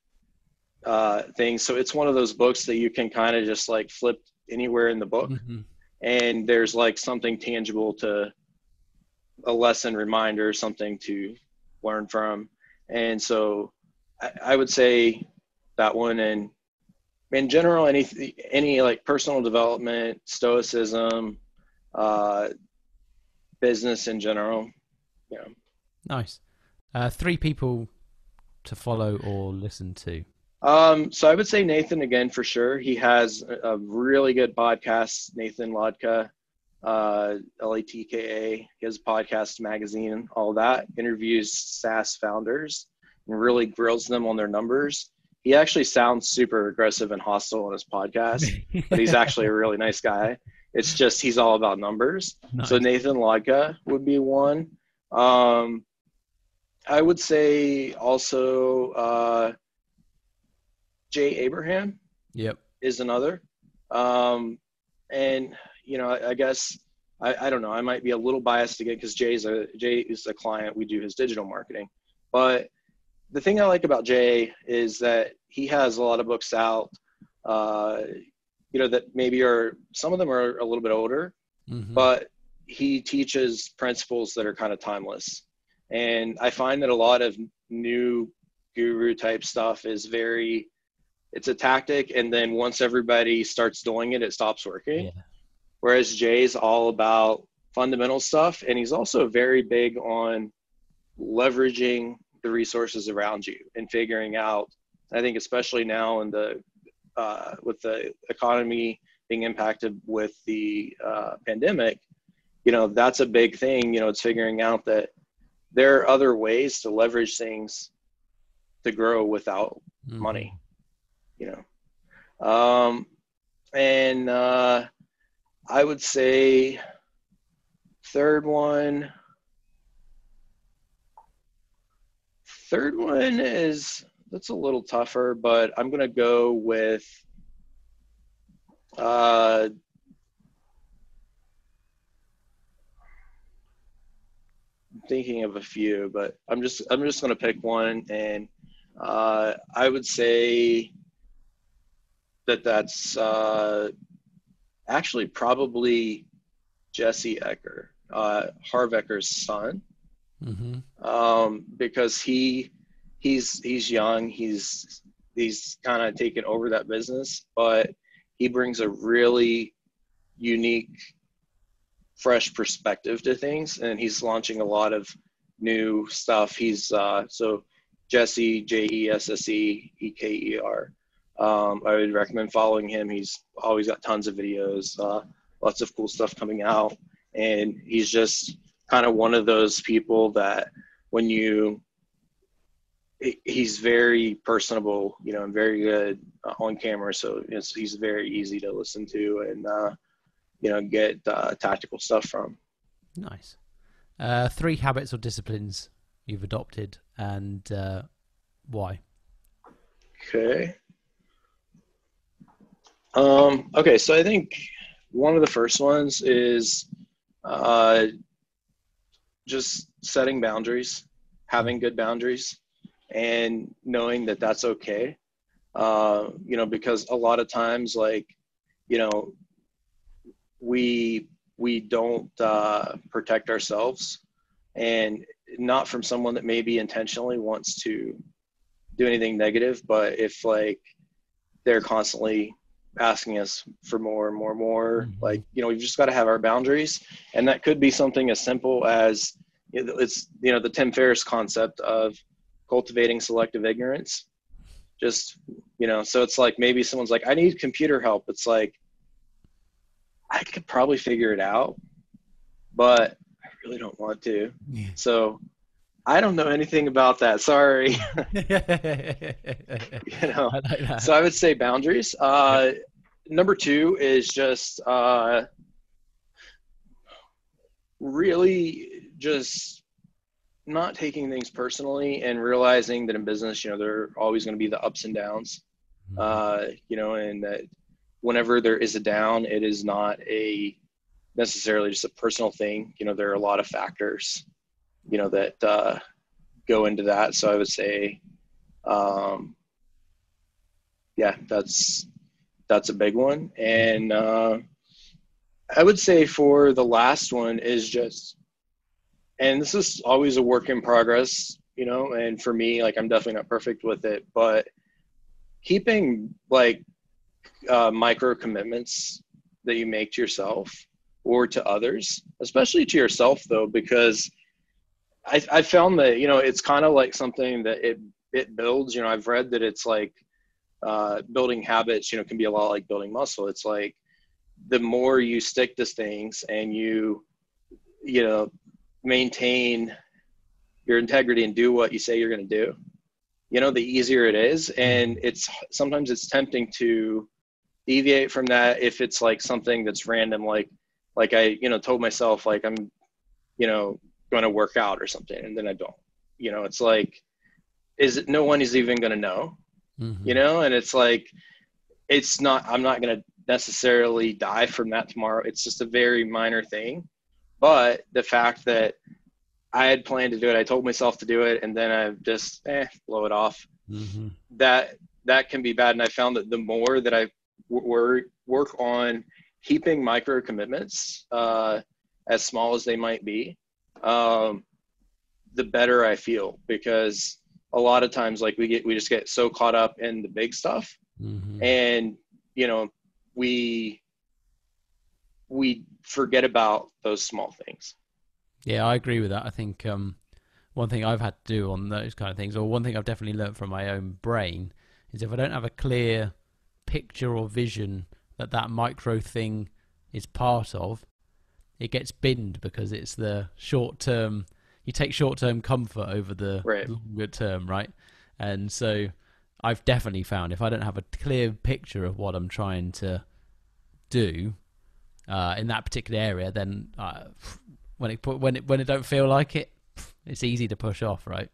uh, things. So it's one of those books that you can kind of just like flip anywhere in the book, mm-hmm. and there's like something tangible to a lesson reminder, something to learn from. And so I, I would say that one and in general any any like personal development stoicism uh business in general yeah nice uh three people to follow or listen to um so i would say nathan again for sure he has a really good podcast nathan latka uh l-a-t-k-a he has a podcast magazine all that interviews saas founders and really grills them on their numbers he actually sounds super aggressive and hostile on his podcast, but he's actually a really nice guy. It's just he's all about numbers. Nice. So Nathan Latka would be one. Um, I would say also uh, Jay Abraham. Yep. Is another. Um, and you know, I, I guess I, I, don't know. I might be a little biased again because Jay's a Jay is a client. We do his digital marketing, but the thing I like about Jay is that he has a lot of books out, uh, you know, that maybe are some of them are a little bit older, mm-hmm. but he teaches principles that are kind of timeless. And I find that a lot of new guru type stuff is very, it's a tactic, and then once everybody starts doing it, it stops working. Yeah. Whereas Jay's all about fundamental stuff, and he's also very big on leveraging the resources around you and figuring out i think especially now in the uh, with the economy being impacted with the uh, pandemic you know that's a big thing you know it's figuring out that there are other ways to leverage things to grow without mm-hmm. money you know. Um and uh i would say third one third one is that's a little tougher, but I'm gonna go with uh, thinking of a few, but I'm just I'm just gonna pick one, and uh, I would say that that's uh, actually probably Jesse Eker, uh, Harv Eker's son mm-hmm. um, because he he's he's young. He's he's kind of taken over that business, but he brings a really unique, fresh perspective to things, and he's launching a lot of new stuff. He's uh, so Jesse J E S S E E K E R. Um, I would recommend following him. He's always got tons of videos, uh, lots of cool stuff coming out, and he's just kind of one of those people that when you he's very personable you know and very good uh, on camera. So he's very easy to listen to and uh, you know get uh, tactical stuff from. Nice. Uh, three habits or disciplines you've adopted and uh, why? Okay um, okay so i think one of the first ones is uh, just setting boundaries, having good boundaries, and knowing that that's okay. Uh, you know, because a lot of times, like, you know, we we don't uh, protect ourselves, and not from someone that maybe intentionally wants to do anything negative, but if like they're constantly asking us for more and more and more. Mm-hmm. Like, you know, we've just got to have our boundaries. And that could be something as simple as it's you know the Tim Ferriss concept of cultivating selective ignorance. Just you know, so it's like maybe someone's like, I need computer help. It's like I could probably figure it out, but I really don't want to. Yeah. So I don't know anything about that. Sorry. you know, I like so I would say boundaries. Uh, number two is just uh, really just not taking things personally and realizing that in business, you know, there are always going to be the ups and downs. Mm-hmm. Uh, you know, and that whenever there is a down, it is not a necessarily just a personal thing. You know, there are a lot of factors, you know, that uh, go into that. So I would say, um, yeah, that's that's a big one. And uh, I would say for the last one is just, and this is always a work in progress, you know. And for me, like I'm definitely not perfect with it, but keeping like uh, micro commitments that you make to yourself or to others, especially to yourself though, because I, I found that, you know, it's kind of like something that it, it builds, you know, I've read that it's like uh, building habits, you know, can be a lot like building muscle. It's like the more you stick to things and you, you know, maintain your integrity and do what you say you're going to do, you know, the easier it is. And it's sometimes it's tempting to deviate from that if it's like something that's random like like i you know told myself like i'm you know going to work out or something and then i don't you know it's like is it no one is even going to know mm-hmm. you know and it's like it's not i'm not going to necessarily die from that tomorrow it's just a very minor thing but the fact that i had planned to do it i told myself to do it and then i just eh, blow it off mm-hmm. that that can be bad and i found that the more that i work work on keeping micro commitments uh, as small as they might be um, the better i feel because a lot of times like we get we just get so caught up in the big stuff mm-hmm. and you know we we forget about those small things yeah i agree with that i think um, one thing i've had to do on those kind of things or one thing i've definitely learned from my own brain is if i don't have a clear picture or vision that that micro thing is part of, it gets binned because it's the short term. You take short term comfort over the right. longer term, right? And so I've definitely found if I don't have a clear picture of what I'm trying to do uh, in that particular area, then uh, when it when it when it don't feel like it, it's easy to push off, right?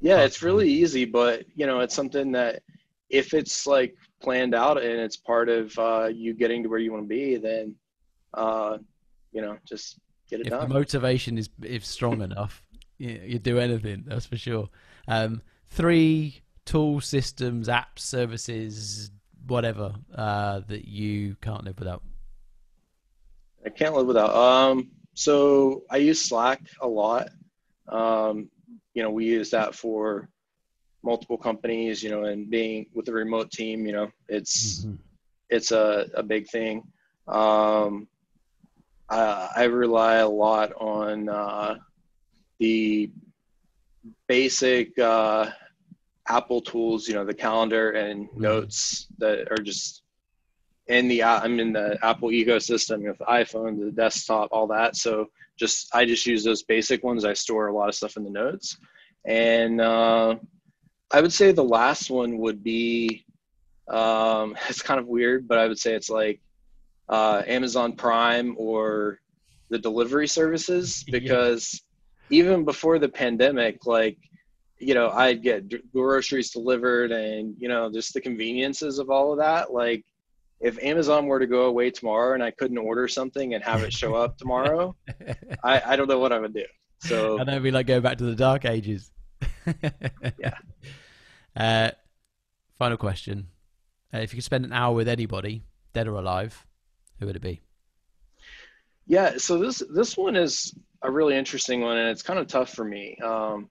Yeah, it's really easy, but you know, it's something that if it's like planned out and it's part of uh, you getting to where you want to be, then uh, you know just get it if done. The motivation is if strong enough, you, you do anything. That's for sure. Um, three tool systems, apps, services, whatever uh, that you can't live without. I can't live without. Um, so I use Slack a lot. Um, you know, we use that for multiple companies, you know, and being with a remote team, you know, it's mm-hmm. it's a, a big thing. Um, I, I rely a lot on uh, the basic uh, Apple tools, you know, the calendar and mm-hmm. notes that are just in the I'm in the Apple ecosystem with iPhone, the desktop, all that. So just I just use those basic ones. I store a lot of stuff in the notes, and uh, I would say the last one would be um, it's kind of weird, but I would say it's like uh, Amazon Prime or the delivery services because yeah. even before the pandemic, like you know, I'd get groceries delivered and you know just the conveniences of all of that. Like if Amazon were to go away tomorrow and I couldn't order something and have it show up tomorrow, I, I don't know what I would do. So and then we like go back to the dark ages. yeah. Uh, final question: uh, If you could spend an hour with anybody, dead or alive, who would it be? Yeah, so this this one is a really interesting one, and it's kind of tough for me. Um,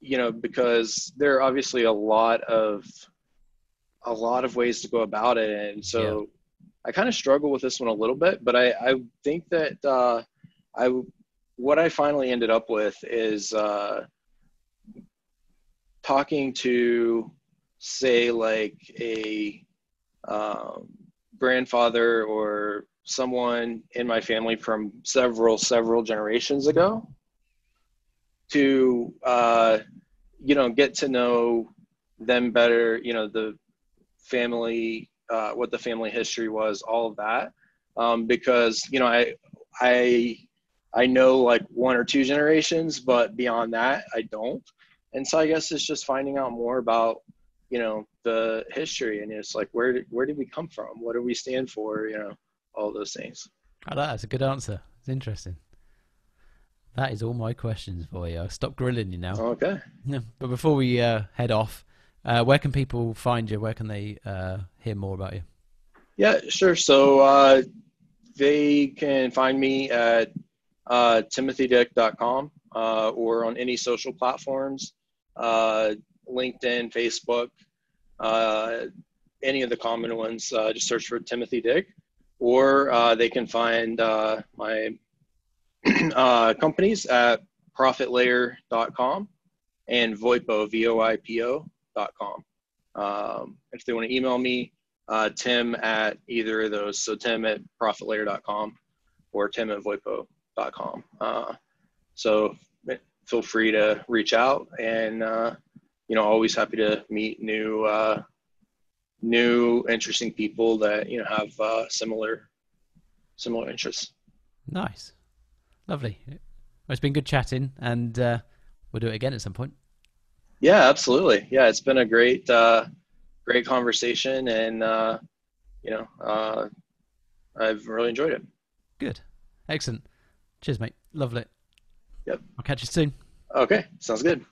you know, because there are obviously a lot of a lot of ways to go about it, and so yeah. I kind of struggle with this one a little bit. But I I think that uh, I what I finally ended up with is uh, talking to, say, like a um, grandfather or someone in my family from several several generations ago to uh, you know get to know them better you know the family uh, what the family history was all of that. Um, because you know i i i know like one or two generations but beyond that i don't. And so i guess it's just finding out more about you know the history and it's like where did where did we come from what do we stand for you know all those things. I like that's a good answer. It's interesting. That is all my questions for you. I'll stop grilling you now. Okay. But before we uh, head off, uh, where can people find you? Where can they uh, hear more about you? Yeah, sure. So uh, they can find me at uh, timothydick.com uh, or on any social platforms, uh, LinkedIn, Facebook, any of the common ones. just search for Timothy Dick or uh, they can find uh, my uh, companies at profitlayer.com and voipo, V-O-I-P-O.com. Um, if they want to email me, uh, Tim at either of those. So Tim at profitlayer.com or Tim at voipo.com. Uh, so feel free to reach out and, uh, you know, always happy to meet new uh, new interesting people that you know have uh, similar similar interests. Nice. Lovely. Well, it's been good chatting and uh, we'll do it again at some point. Yeah absolutely. Yeah it's been a great uh, great conversation and uh, you know uh, i've really enjoyed it. Good. Excellent. Cheers mate. Lovely. Yep. I'll catch you soon. Okay. Sounds good